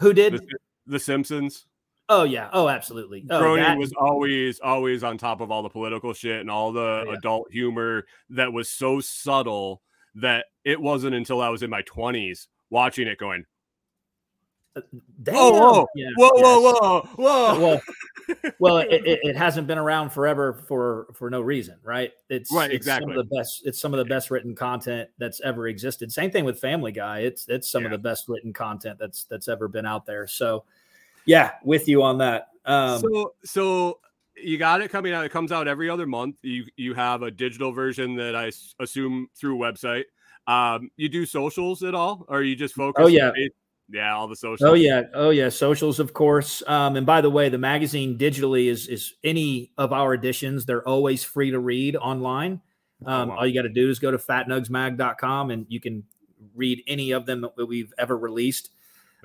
Speaker 2: Who did?
Speaker 1: The, the Simpsons.
Speaker 2: Oh yeah. Oh, absolutely. Oh,
Speaker 1: that... was always always on top of all the political shit and all the oh, yeah. adult humor that was so subtle that it wasn't until I was in my twenties watching it going.
Speaker 2: Uh, damn. Oh,
Speaker 1: whoa, yeah, whoa, yes. whoa, whoa, whoa,
Speaker 2: Well, well, it, it, it, hasn't been around forever for for no reason, right? It's
Speaker 1: right,
Speaker 2: it's
Speaker 1: exactly.
Speaker 2: Some of the best. It's some of the best written content that's ever existed. Same thing with Family Guy. It's it's some yeah. of the best written content that's that's ever been out there. So, yeah, with you on that. Um,
Speaker 1: so, so you got it coming out. It comes out every other month. You you have a digital version that I assume through website. Um, you do socials at all, or you just focus?
Speaker 2: Oh yeah,
Speaker 1: yeah, all the socials.
Speaker 2: Oh yeah, oh yeah, socials of course. Um, and by the way, the magazine digitally is is any of our editions. They're always free to read online. Oh, um, oh, wow. All you got to do is go to fatnugsmag.com and you can read any of them that we've ever released.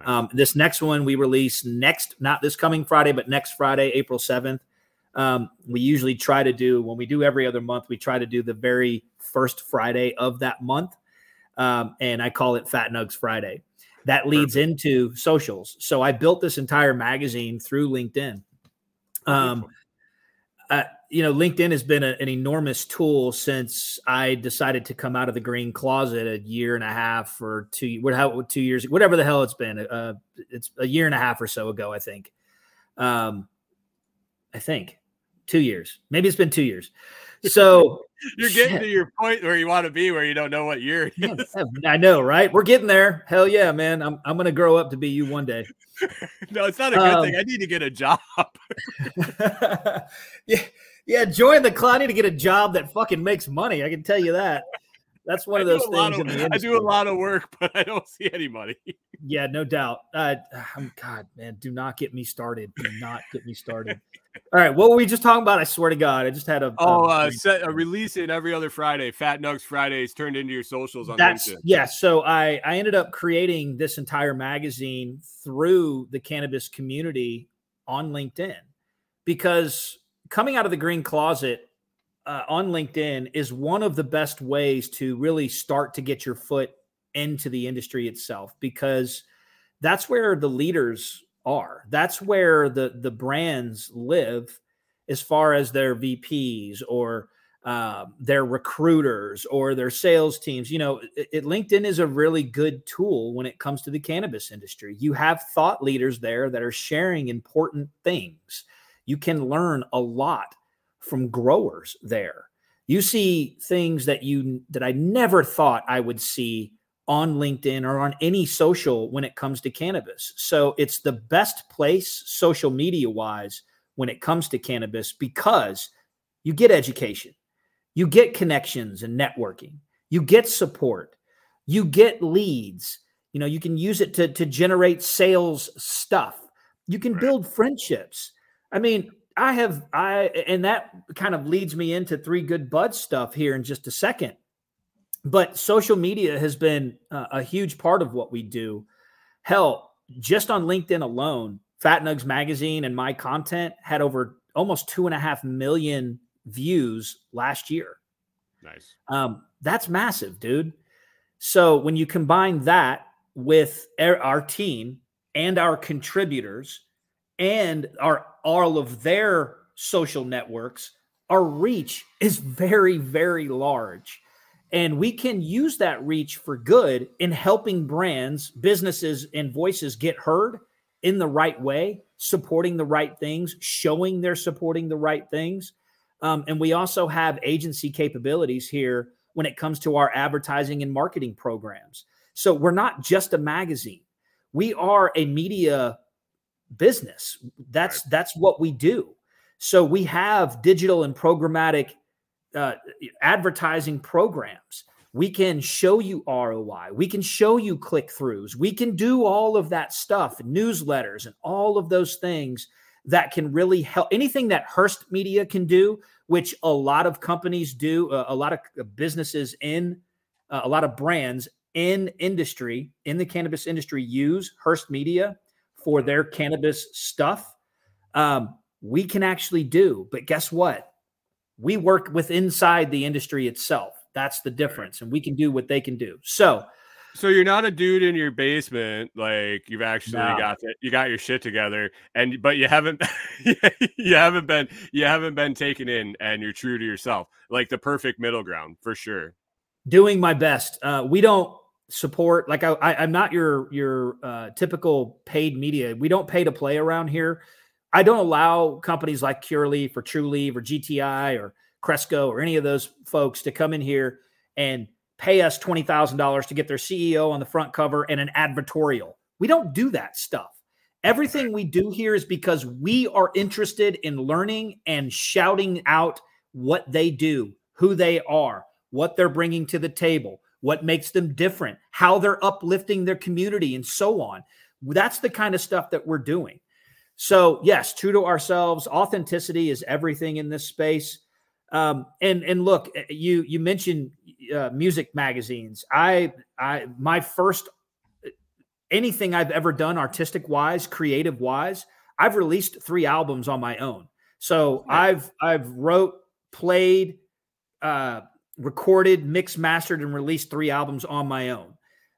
Speaker 2: Um, this next one we release next, not this coming Friday, but next Friday, April 7th. Um, we usually try to do, when we do every other month, we try to do the very first Friday of that month. Um, and I call it Fat Nugs Friday. That leads Perfect. into socials. So I built this entire magazine through LinkedIn. Um, uh, you know, LinkedIn has been a, an enormous tool since I decided to come out of the green closet a year and a half or two, what, how, two years, whatever the hell it's been. Uh, it's a year and a half or so ago, I think. Um, I think two years, maybe it's been two years. So
Speaker 1: you're getting to your point where you want to be, where you don't know what year.
Speaker 2: I know, right? We're getting there. Hell yeah, man! I'm I'm gonna grow up to be you one day.
Speaker 1: no, it's not a good um, thing. I need to get a job.
Speaker 2: yeah, yeah. Join the club. I need to get a job that fucking makes money. I can tell you that. that's one of those things.
Speaker 1: of-
Speaker 2: in the
Speaker 1: I do a lot of work, but I don't see any money.
Speaker 2: Yeah, no doubt. Uh, God, man, do not get me started. Do not get me started. All right, what were we just talking about? I swear to God, I just had a.
Speaker 1: Oh,
Speaker 2: a
Speaker 1: uh, set,
Speaker 2: fart.
Speaker 1: release it every other Friday. Fat Nugs Fridays turned into your socials on
Speaker 2: That's
Speaker 1: LinkedIn.
Speaker 2: yeah. So I I ended up creating this entire magazine through the cannabis community on LinkedIn because coming out of the green closet uh, on LinkedIn is one of the best ways to really start to get your foot into the industry itself because that's where the leaders are. That's where the the brands live as far as their VPs or um, their recruiters or their sales teams. You know, it, it- LinkedIn is a really good tool when it comes to the cannabis industry. You have thought leaders there that are sharing important things. You can learn a lot from growers there. You see things that you that I never thought I would see on LinkedIn or on any social when it comes to cannabis. So it's the best place social media wise when it comes to cannabis because you get education, you get connections and networking, you get support, you get leads. You know, you can use it to, to generate sales stuff. You can
Speaker 1: Right.
Speaker 2: build friendships. I mean, I have I and that kind of leads me into three good bud stuff here in just a second. But social media has been uh, a huge part of what we do. Hell, just on LinkedIn alone, Fat Nugs Magazine and my content had over almost two and a half million views last year.
Speaker 1: Nice.
Speaker 2: Um, that's massive, dude. So when you combine that with our our team and our contributors and our all of their social networks, our reach is very, very large. And we can use that reach for good in helping brands, businesses, and voices get heard in the right way, supporting the right things, showing they're supporting the right things. Um, and we also have agency capabilities here when it comes to our advertising and marketing programs. So we're not just a magazine. We are a media business. That's that's what we do. So we have digital and programmatic uh, advertising programs. We can show you ROI. We can show you click throughs. We can do all of that stuff, newsletters, and all of those things that can really help. Anything that Hearst Media can do, which a lot of companies do, uh, a lot of businesses in, uh, a lot of brands in industry, in the cannabis industry, use Hearst Media for their cannabis stuff. Um, we can actually do, but guess what? We work with inside the industry itself. That's the difference, and we can do what they can do. So,
Speaker 1: So you're not a dude in your basement, like you've actually
Speaker 2: No.
Speaker 1: got it, you got your shit together, and but you haven't, you haven't been, you haven't been taken in, and you're true to yourself, like the perfect middle ground for sure.
Speaker 2: doing my best. Uh, we don't support like I, I, I'm not your your uh, typical paid media. We don't pay to play around here. I don't allow companies like Curaleaf or Trulieve or GTI or Cresco or any of those folks to come in here and pay us twenty thousand dollars to get their CEO on the front cover and an advertorial. We don't do that stuff. Everything we do here is because we are interested in learning and shouting out what they do, who they are, what they're bringing to the table, what makes them different, how they're uplifting their community, and so on. That's the kind of stuff that we're doing. So, yes, true to ourselves, authenticity is everything in this space. Um, and and look, eh, you you mentioned uh, music magazines. I I my first eh, anything I've ever done artistic wise, creative wise, I've released three albums on my own. So I've I've wrote, played, uh, recorded, mixed, mastered, and released three albums on my own.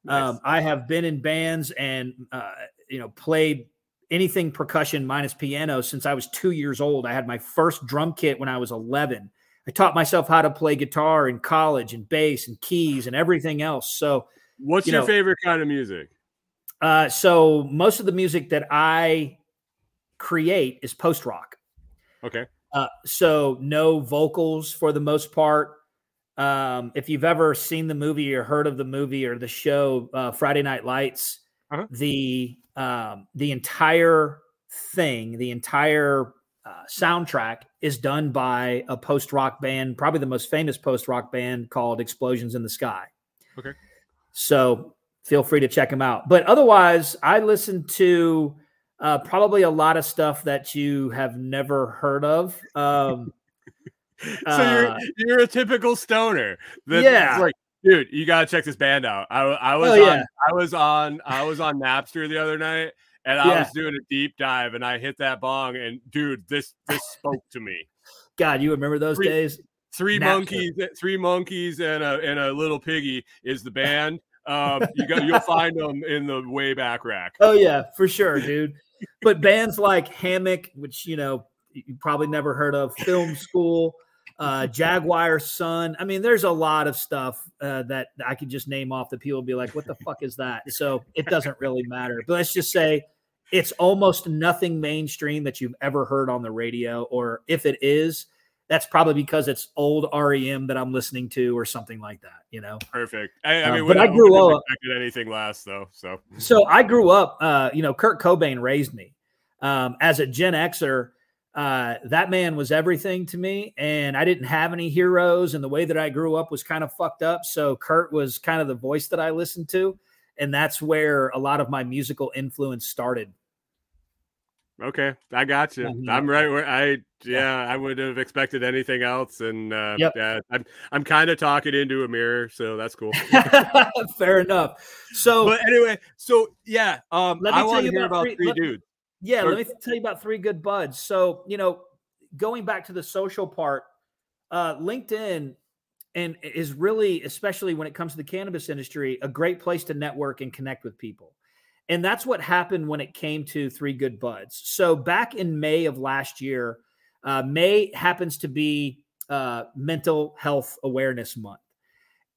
Speaker 1: Nice.
Speaker 2: Um, I have been in bands and uh, you know played anything percussion minus piano since I was two years old. I had my first drum kit when I was 11. I taught myself how to play guitar in college and bass and keys and everything else. So,
Speaker 1: What's
Speaker 2: You
Speaker 1: your
Speaker 2: know-
Speaker 1: favorite kind of music?
Speaker 2: uh, so most of the music that I create is post rock.
Speaker 1: Okay,
Speaker 2: Uh, so no vocals for the most part. Um, if you've ever seen the movie or heard of the movie or the show uh, Friday Night Lights,
Speaker 1: Uh-huh.
Speaker 2: the um, the entire thing, the entire uh, soundtrack is done by a post rock band, probably the most famous post rock band called Explosions in the Sky.
Speaker 1: Okay.
Speaker 2: So feel free to check them out. But otherwise, I listen to uh, probably a lot of stuff that you have never heard of. Um, uh,
Speaker 1: you're you're a typical stoner. That,
Speaker 2: Yeah.
Speaker 1: it's like, dude, you gotta check this band out. I I was
Speaker 2: Oh,
Speaker 1: on
Speaker 2: yeah.
Speaker 1: I was on I was on Napster the other night, and I
Speaker 2: Yeah.
Speaker 1: was doing a deep dive, and I hit that bong, and dude, this this spoke to me.
Speaker 2: God, you remember those
Speaker 1: Three-
Speaker 2: days?
Speaker 1: Three
Speaker 2: Napster.
Speaker 1: monkeys, three monkeys, and a and a little piggy is the band. Um, you got you'll find them in the way back rack.
Speaker 2: Oh yeah, for sure, dude. But bands like Hammock, which you know you probably never heard of, Film School, uh, Jaguar Sun. I mean, there's a lot of stuff uh, that I could just name off that people would be like, "What the fuck is that?" So it doesn't really matter. But let's just say it's almost nothing mainstream that you've ever heard on the radio, or if it is, that's probably because it's old REM that I'm listening to, or something like that. You know.
Speaker 1: Perfect. I, I
Speaker 2: Uh,
Speaker 1: mean,
Speaker 2: but I grew up-
Speaker 1: expected anything last though. So
Speaker 2: So I grew up, uh, you know, Kurt Cobain raised me. Um, as a Gen Xer, uh, that man was everything to me, and I didn't have any heroes, and the way that I grew up was kind of fucked up. So Kurt was kind of the voice that I listened to, and that's where a lot of my musical influence started.
Speaker 1: Okay, I got you.
Speaker 2: Mhm.
Speaker 1: I'm right where I yeah, I wouldn't have expected anything else, and uh,
Speaker 2: Yep.
Speaker 1: yeah, I'm I'm kind of talking into a mirror, so that's cool.
Speaker 2: Fair enough. So
Speaker 1: but anyway, so yeah, um,
Speaker 2: Let me
Speaker 1: I want to hear
Speaker 2: about
Speaker 1: about
Speaker 2: three-
Speaker 1: three
Speaker 2: let-
Speaker 1: dudes.
Speaker 2: Yeah, let me tell you about three good buds. So, you know, going back to the social part, uh, LinkedIn and is really, especially when it comes to the cannabis industry, a great place to network and connect with people. And that's what happened when it came to Three Good Buds. So back in May of last year, uh, May happens to be uh, Mental Health Awareness Month.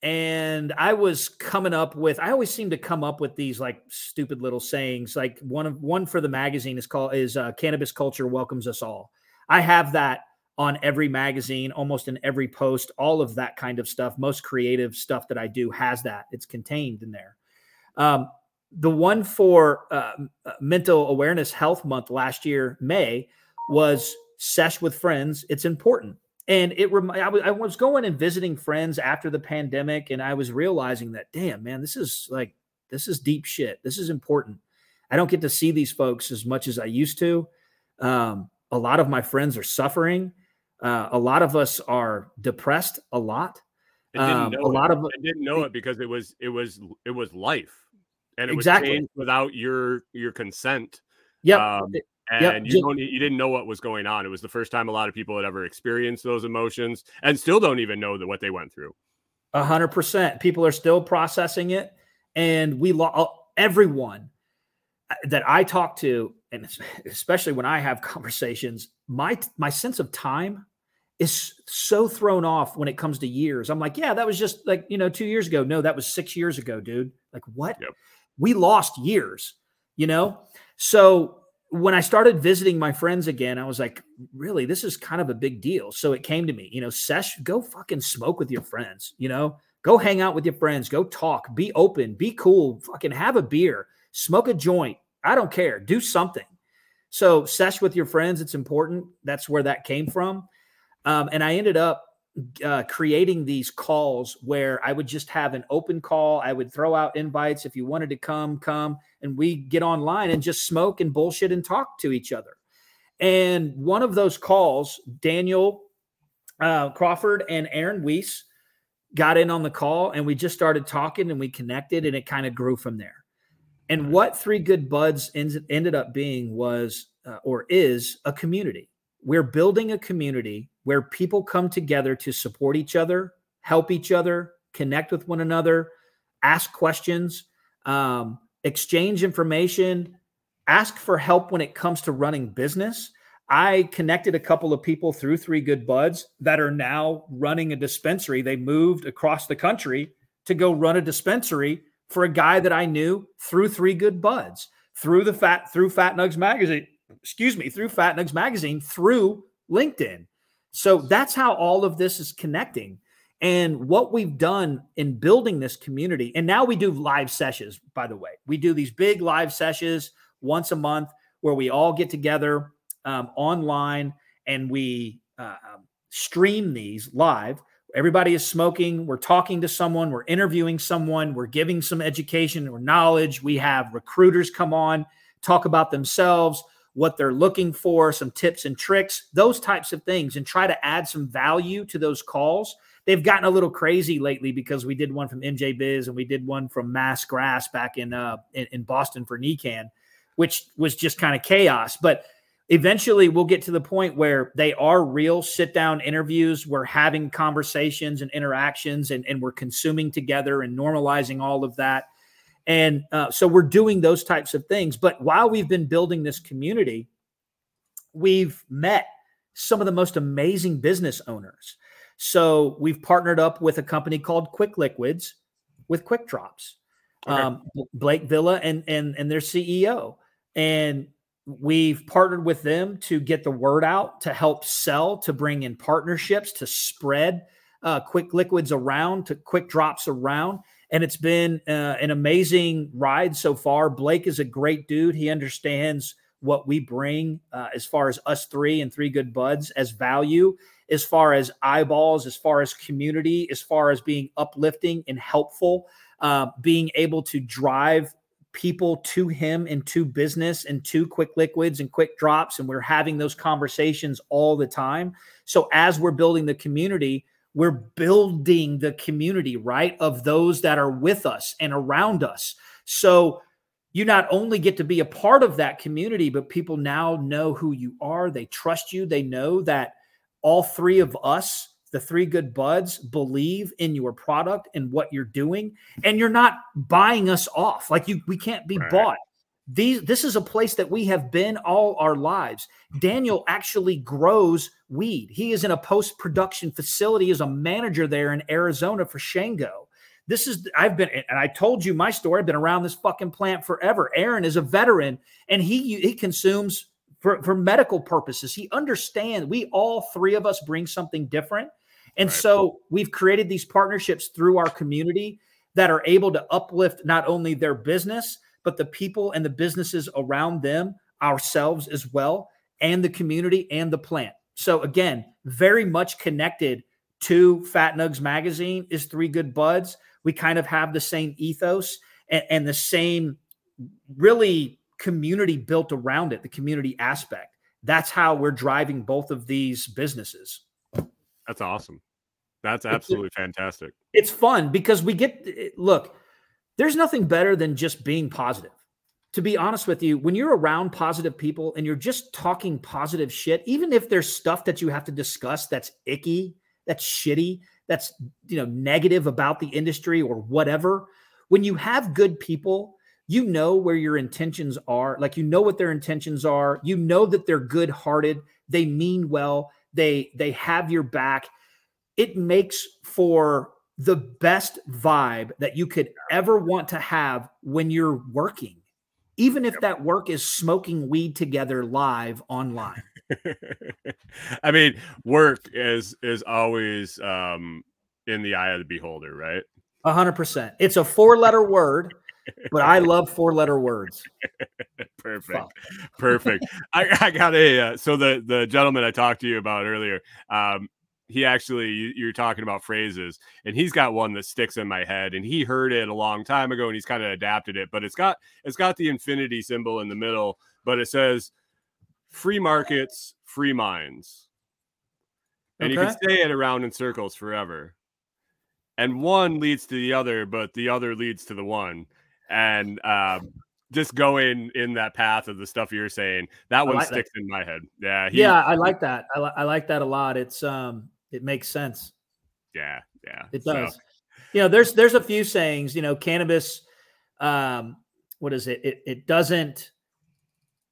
Speaker 2: And I was coming up with, I always seem to come up with these like stupid little sayings. Like one of one for the magazine is called is uh, Cannabis Culture Welcomes Us All. I have that on every magazine, almost in every post, all of that kind of stuff. Most creative stuff that I do has that. It's contained in there. Um, the one for uh, uh, Mental Awareness Health Month last year, May, was sesh with friends. It's important. And it rem- I, was, going and visiting friends after the pandemic, and I was realizing that, damn, man, this is like, this is deep shit. This is important. I don't get to see these folks as much as I used to. Um, a lot of my friends are suffering. Uh, a lot of us are depressed a lot. Um, a
Speaker 1: it.
Speaker 2: lot of
Speaker 1: I didn't know it because it was it was it was life, and it
Speaker 2: Exactly.
Speaker 1: was changed without your your consent.
Speaker 2: yeah
Speaker 1: Um, and
Speaker 2: Yep,
Speaker 1: you don't you didn't know what was going on. It was the first time a lot of people had ever experienced those emotions, and still don't even know that what they went through.
Speaker 2: A hundred percent. People are still processing it, and we lo- everyone uh, that I talk to, and especially when I have conversations, my my sense of time is so thrown off when it comes to years. I'm like, yeah, that was just like you know two years ago. No, that was six years ago, dude. Like what?
Speaker 1: Yep.
Speaker 2: We lost years, you know. So when I started visiting my friends again, I was like, really, this is kind of a big deal. So it came to me, you know, Sesh, go fucking smoke with your friends, you know, go hang out with your friends, go talk, be open, be cool, fucking have a beer, smoke a joint. I don't care, do something. So sesh with your friends, it's important. That's where that came from. Um, and I ended up uh, creating these calls where I would just have an open call. I would throw out invites. If you wanted to come, come. And we get online and just smoke and bullshit and talk to each other. And one of those calls, Daniel uh, Crawford and Aaron Weiss got in on the call and we just started talking and we connected and it kind of grew from there. And what Three Good Buds ends, ended up being was uh, or is a community. We're building a community where people come together to support each other, help each other, connect with one another, ask questions, um, exchange information, ask for help when it comes to running business. I connected a couple of people through Three Good Buds that are now running a dispensary. They moved across the country to go run a dispensary for a guy that I knew through Three Good Buds, through the Fat through Fat Nugs magazine. Excuse me, through Fat Nugs magazine, through LinkedIn. So that's how all of this is connecting. And what we've done in building this community, and now we do live sessions, by the way. We do these big live sessions once a month where we all get together um, online and we uh, um, stream these live. Everybody is smoking. We're talking to someone. We're interviewing someone. We're giving some education or knowledge. We have recruiters come on, talk about themselves, what they're looking for, some tips and tricks, those types of things, and try to add some value to those calls. They've gotten a little crazy lately because we did one from MJ Biz and we did one from Mass Grass back in uh, in, in Boston for NECANN, which was just kind of chaos. But eventually we'll get to the point where they are real sit down interviews. We're having conversations and interactions and, and we're consuming together and normalizing all of that. And uh, so we're doing those types of things. But while we've been building this community, we've met some of the most amazing business owners. So we've partnered up with a company called Quick Liquids with Quick Drops. Okay. Um, Blake Villa and and and their CEO. And We've partnered with them to get the word out, to help sell, to bring in partnerships, to spread uh, quick liquids around, to quick drops around. And it's been uh, an amazing ride so far. Blake is a great dude. He understands what we bring uh, as far as us three and three good buds as value, as far as eyeballs, as far as community, as far as being uplifting and helpful, uh, being able to drive people to him and to business and to quick liquids and quick drops and we're having those conversations all the time so as we're building the community we're building the community right of those that are with us and around us. So you not only get to be a part of that community but people now know who you are. They trust you. They know that all three of us the three good buds believe in your product and what you're doing and you're not buying us off. Like you we can't be right. bought. These this is a place that we have been all our lives. Daniel actually grows weed. He is in a post-production facility as a manager there in arizona for shango. This is i've been and i told you my story. I've been around this fucking plant forever. Aaron is a veteran and he he consumes for, for medical purposes. He understands we all three of us bring something different. And right. so we've created these partnerships through our community that are able to uplift not only their business, but the people and the businesses around them, ourselves as well, and the community and the plant. So again, very much connected to Fat Nugs Magazine is Three Good Buds. We kind of have the same ethos and, and the same really community built around it, the community aspect. That's how we're driving both of these businesses.
Speaker 1: That's awesome. That's absolutely it's, fantastic.
Speaker 2: It's fun because we get look, there's nothing better than just being positive. To be honest with you, when you're around positive people and you're just talking positive shit, even if there's stuff that you have to discuss that's icky, that's shitty, that's you know negative about the industry or whatever, when you have good people, you know where your intentions are. Like you know what their intentions are. You know that they're good-hearted, they mean well, they they have your back it makes for the best vibe that you could ever want to have when you're working even if that work is smoking weed together live online
Speaker 1: i mean work is is always um in the eye of the beholder right
Speaker 2: a hundred percent it's a four letter word but I love four letter words.
Speaker 1: Perfect. Perfect. I, I got a uh, so the the gentleman I talked to you about earlier, um, he actually you, you're talking about phrases, and he's got one that sticks in my head, and he heard it a long time ago, and he's kind of adapted it, but it's got it's got the infinity symbol in the middle, but it says free markets, free minds. And okay. you can say it around in circles forever. And one leads to the other, but the other leads to the one and um, just going in that path of the stuff you're saying. That one like sticks that. in my head. Yeah,
Speaker 2: he, yeah, I like that. I, li- I like that a lot. It's um, it makes sense.
Speaker 1: Yeah, yeah,
Speaker 2: it does. So. You know, there's there's a few sayings. You know, cannabis. Um, what is it? It it doesn't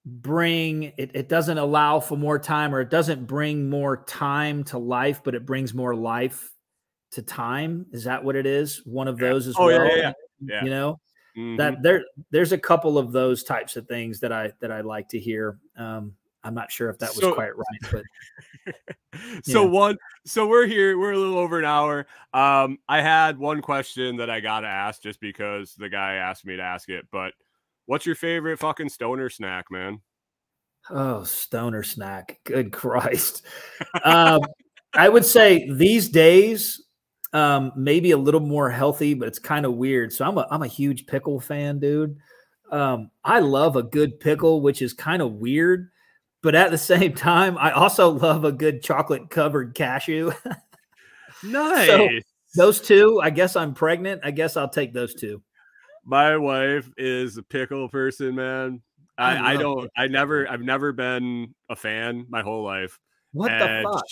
Speaker 2: bring it, it doesn't allow for more time or it doesn't bring more time to life but it brings more life to time is that what it is one of those as
Speaker 1: oh,
Speaker 2: well
Speaker 1: yeah, yeah, yeah.
Speaker 2: you know Mm-hmm. That there there's a couple of those types of things that I that I like to hear. Um, I'm not sure if that was so, quite right, but
Speaker 1: so one so we're here, we're a little over an hour. Um, I had one question that I gotta ask just because the guy asked me to ask it, but what's your favorite fucking stoner snack, man?
Speaker 2: Oh, stoner snack. Good Christ. um, I would say these days, um, maybe a little more healthy, but it's kind of weird. So I'm a I'm a huge pickle fan, dude. Um, I love a good pickle, which is kind of weird, but at the same time, I also love a good chocolate covered cashew.
Speaker 1: nice.
Speaker 2: So those two, I guess I'm pregnant. I guess I'll take those two.
Speaker 1: My wife is a pickle person, man. I, I, I don't. I never. I've never been a fan my whole life.
Speaker 2: What and the fuck?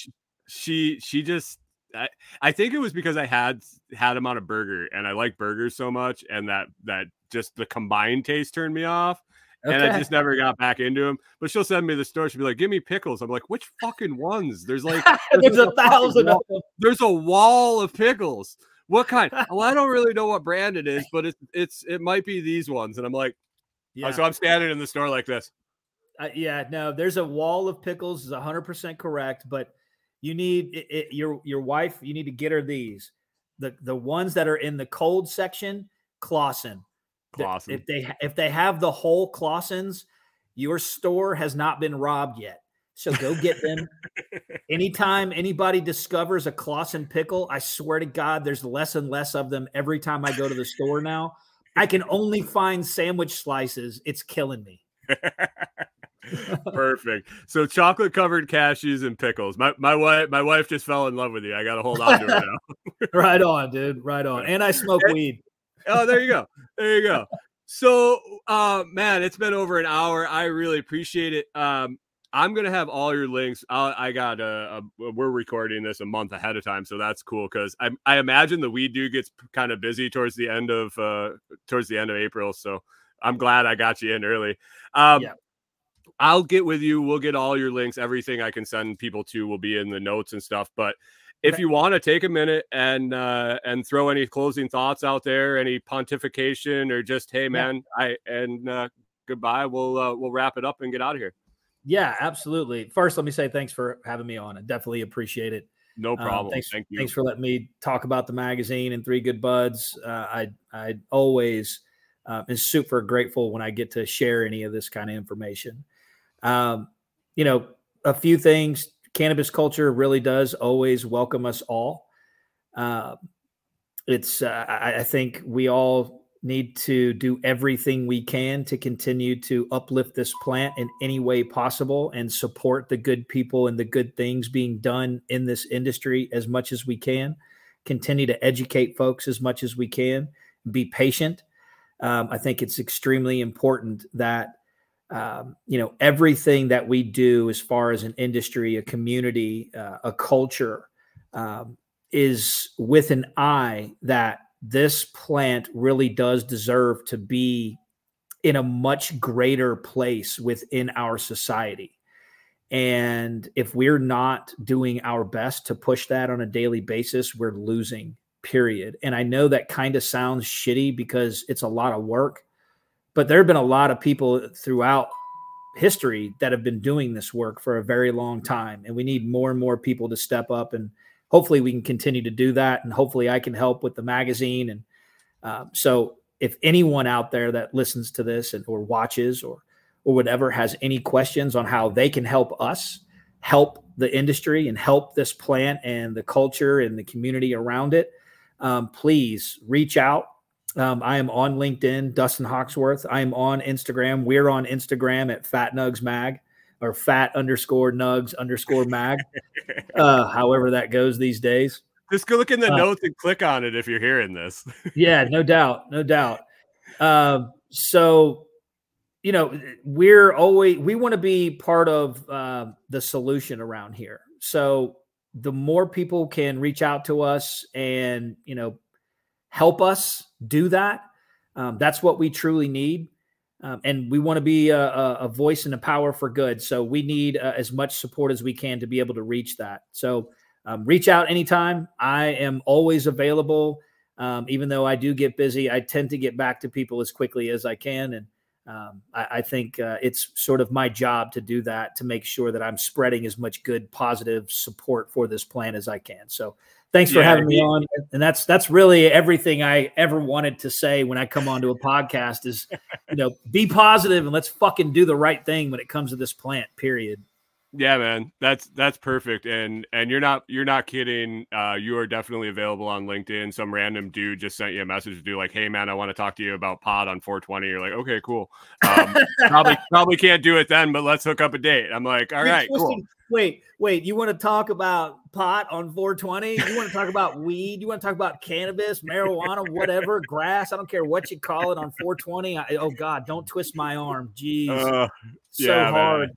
Speaker 1: She she just I, I think it was because I had had them on a burger and I like burgers so much and that that just the combined taste turned me off. Okay. And I just never got back into them. But she'll send me the store. She'll be like, "Give me pickles." I'm like, "Which fucking ones?" There's like
Speaker 2: there's, there's a, a thousand of them.
Speaker 1: There's a wall of pickles. What kind? well, I don't really know what brand it is, but it's it's it might be these ones. And I'm like, yeah. Oh, so I'm standing in the store like this.
Speaker 2: Uh, yeah, no, there's a wall of pickles. Is 100 percent correct, but you need it, it, your your wife. You need to get her these the the ones that are in the cold section. Claussen.
Speaker 1: Claussen.
Speaker 2: If they if they have the whole Claussens, your store has not been robbed yet. So go get them. Anytime anybody discovers a Claussen pickle, I swear to God, there's less and less of them every time I go to the store now. I can only find sandwich slices. It's killing me.
Speaker 1: Perfect. So chocolate covered cashews and pickles. My my wife my wife just fell in love with you. I got to hold on to her now.
Speaker 2: right on, dude. Right on. And I smoke weed.
Speaker 1: Oh, there you go. There you go. So, uh, man, it's been over an hour. I really appreciate it. Um, I'm gonna have all your links. I'll, i got a, a, We're recording this a month ahead of time, so that's cool. Because I, I imagine the weed dude gets kind of busy towards the end of uh towards the end of April. So I'm glad I got you in early. Um, yeah. I'll get with you. We'll get all your links. Everything I can send people to will be in the notes and stuff. But if okay. you want to take a minute and uh, and throw any closing thoughts out there, any pontification, or just hey man, yeah. I and uh, goodbye. We'll uh, we'll wrap it up and get out of here.
Speaker 2: Yeah, absolutely. First, let me say thanks for having me on. I definitely appreciate it.
Speaker 1: No um, problem.
Speaker 2: Um, thanks,
Speaker 1: Thank you.
Speaker 2: Thanks for letting me talk about the magazine and Three Good Buds. Uh, I I always uh, am super grateful when I get to share any of this kind of information. Um, you know, a few things. Cannabis culture really does always welcome us all. Uh, it's uh, I, I think we all need to do everything we can to continue to uplift this plant in any way possible and support the good people and the good things being done in this industry as much as we can. Continue to educate folks as much as we can. Be patient. Um, I think it's extremely important that um, you know everything that we do as far as an industry, a community, uh, a culture um, is with an eye that this plant really does deserve to be in a much greater place within our society. And if we're not doing our best to push that on a daily basis, we're losing, period. And I know that kind of sounds shitty because it's a lot of work, but there have been a lot of people throughout history that have been doing this work for a very long time. And we need more and more people to step up and hopefully we can continue to do that and hopefully i can help with the magazine and uh, so if anyone out there that listens to this and or watches or or whatever has any questions on how they can help us help the industry and help this plant and the culture and the community around it um, please reach out um, i am on linkedin dustin Hoxworth i am on instagram we're on instagram at fat nugs mag or fat underscore nugs underscore mag, uh, however that goes these days.
Speaker 1: Just go look in the uh, notes and click on it if you're hearing this.
Speaker 2: yeah, no doubt, no doubt. Uh, so, you know, we're always we want to be part of uh, the solution around here. So, the more people can reach out to us and you know help us do that, um, that's what we truly need. Um, and we want to be a, a, voice and a power for good. So we need uh, as much support as we can to be able to reach that. So um, reach out anytime. I am always available. Um, even though I do get busy, I tend to get back to people as quickly as I can. And um, I, I, think uh, it's sort of my job to do that to make sure that I'm spreading as much good, positive support for this plan as I can. So Thanks for
Speaker 1: Yeah,
Speaker 2: having me
Speaker 1: he-
Speaker 2: on. And that's that's really everything I ever wanted to say when I come onto a podcast is, you know, be positive and let's fucking do the right thing when it comes to this plant. Period.
Speaker 1: Yeah, man, that's that's perfect, and and you're not you're not kidding. Uh, you are definitely available on LinkedIn. Some random dude just sent you a message to do like, "Hey, man, I want to talk to you about Pod on 420." You're like, "Okay, cool." Um, probably probably can't do it then, but let's hook up a date. I'm like, "All
Speaker 2: You're
Speaker 1: right, cool."
Speaker 2: Wait, wait. You want to talk about pot on 420? You want to talk about weed? You want to talk about cannabis, marijuana, whatever, grass? I don't care what you call it on 420. I, oh God, don't twist my arm. Jeez,
Speaker 1: Uh,
Speaker 2: so
Speaker 1: yeah, man.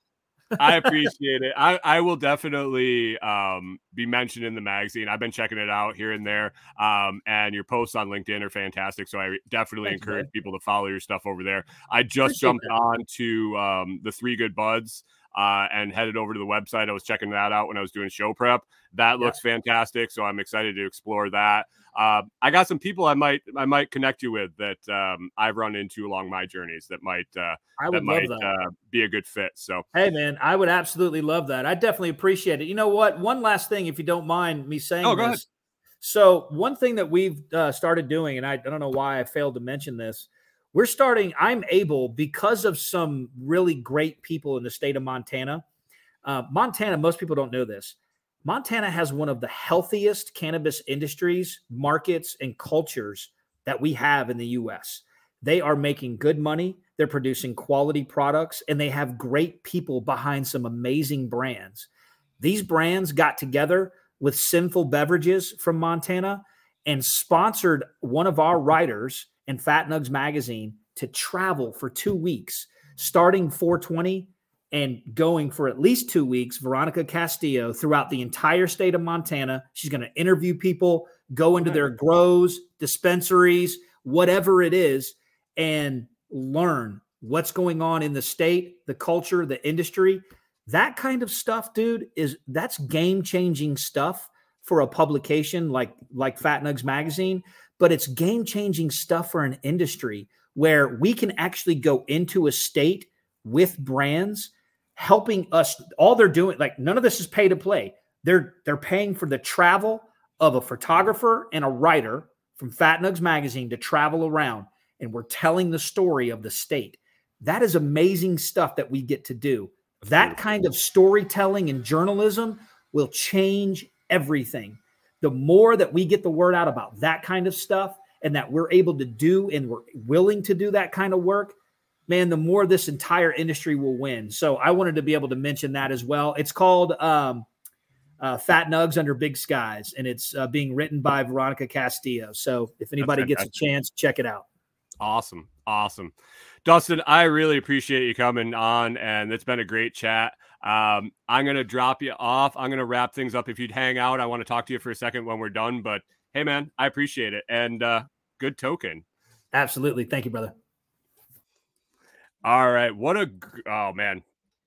Speaker 1: I appreciate it. I, I will definitely um, be mentioned in the magazine. I've been checking it out here and there. Um, and your posts on LinkedIn are fantastic. So I definitely
Speaker 2: Thank you,
Speaker 1: encourage
Speaker 2: bud.
Speaker 1: people to follow your stuff over there. I just
Speaker 2: Appreciate
Speaker 1: jumped on to um, the Three Good Buds uh, and headed over to the website. I was checking that out when I was doing show prep. That
Speaker 2: Yeah.
Speaker 1: looks fantastic. So I'm excited to explore that. Uh, I got some people I might I might connect you with that um, I've run into along my journeys that might uh,
Speaker 2: I
Speaker 1: that might
Speaker 2: that.
Speaker 1: uh, be a good fit. So
Speaker 2: Hey man, I would absolutely love that. I definitely appreciate it. You know what? One last thing, if you don't mind me saying
Speaker 1: Oh, go ahead.
Speaker 2: this. So one thing that we've uh, started doing, and I, I don't know why I failed to mention this, we're starting. I'm able because of some really great people in the state of Montana. Uh, Montana, most people don't know this. Montana has one of the healthiest cannabis industries, markets, and cultures that we have in the U.S. They are making good money. They're producing quality products and they have great people behind some amazing brands. These brands got together with Sinful Beverages from Montana and sponsored one of our writers in Fat Nugs magazine to travel for two weeks, starting 420 and going for at least two weeks. Veronica Castillo throughout the entire state of Montana. She's going to interview people, go into hmm. their grows, dispensaries, whatever it is, and learn what's going on in the state, the culture, the industry. That kind of stuff, dude, is that's game changing stuff for a publication like like Fat Nugs magazine, but it's game changing stuff for an industry where we can actually go into a state with brands helping us all they're doing like none of this is pay to play. They're they're paying for the travel of a photographer and a writer from Fat Nugs magazine to travel around and we're telling the story of the state. That is amazing stuff that we get to do. That kind of storytelling and journalism will change everything the more that we get the word out about that kind of stuff and that we're able to do and we're willing to do that kind of work man the more this entire industry will win so i wanted to be able to mention that as well it's called um, uh, fat nugs under big skies and it's uh, being written by veronica castillo so if anybody gets a chance check it out
Speaker 1: Awesome. Awesome. Dustin, I really appreciate you coming on and it's been a great chat. Um, I'm going to drop you off. I'm going to wrap things up. If you'd hang out, I want to talk to you for a second when we're done. But hey, man, I appreciate it. And uh, good token.
Speaker 2: absolutely thank you brother
Speaker 1: All right. What a, oh, man.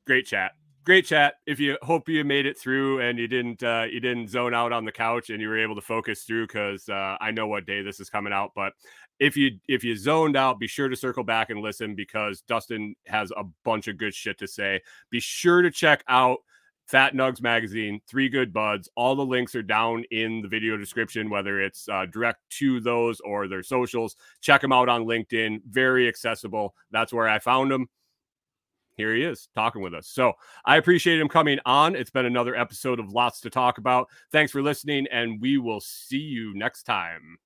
Speaker 1: Great chat. Great chat. If you hope you made it through and you didn't, uh, you didn't zone out on the couch and you were able to focus through because uh, I know what day this is coming out. But if you if you zoned out, be sure to circle back and listen because Dustin has a bunch of good shit to say. Be sure to check out Fat Nugs magazine, Three Good Buds. All the links are down in the video description, whether it's uh, direct to those or their socials. Check them out on LinkedIn. Very accessible. That's where I found them. Here he is talking with us. So I appreciate him coming on. It's been another episode of Lots to Talk About. Thanks for listening, and we will see you next time.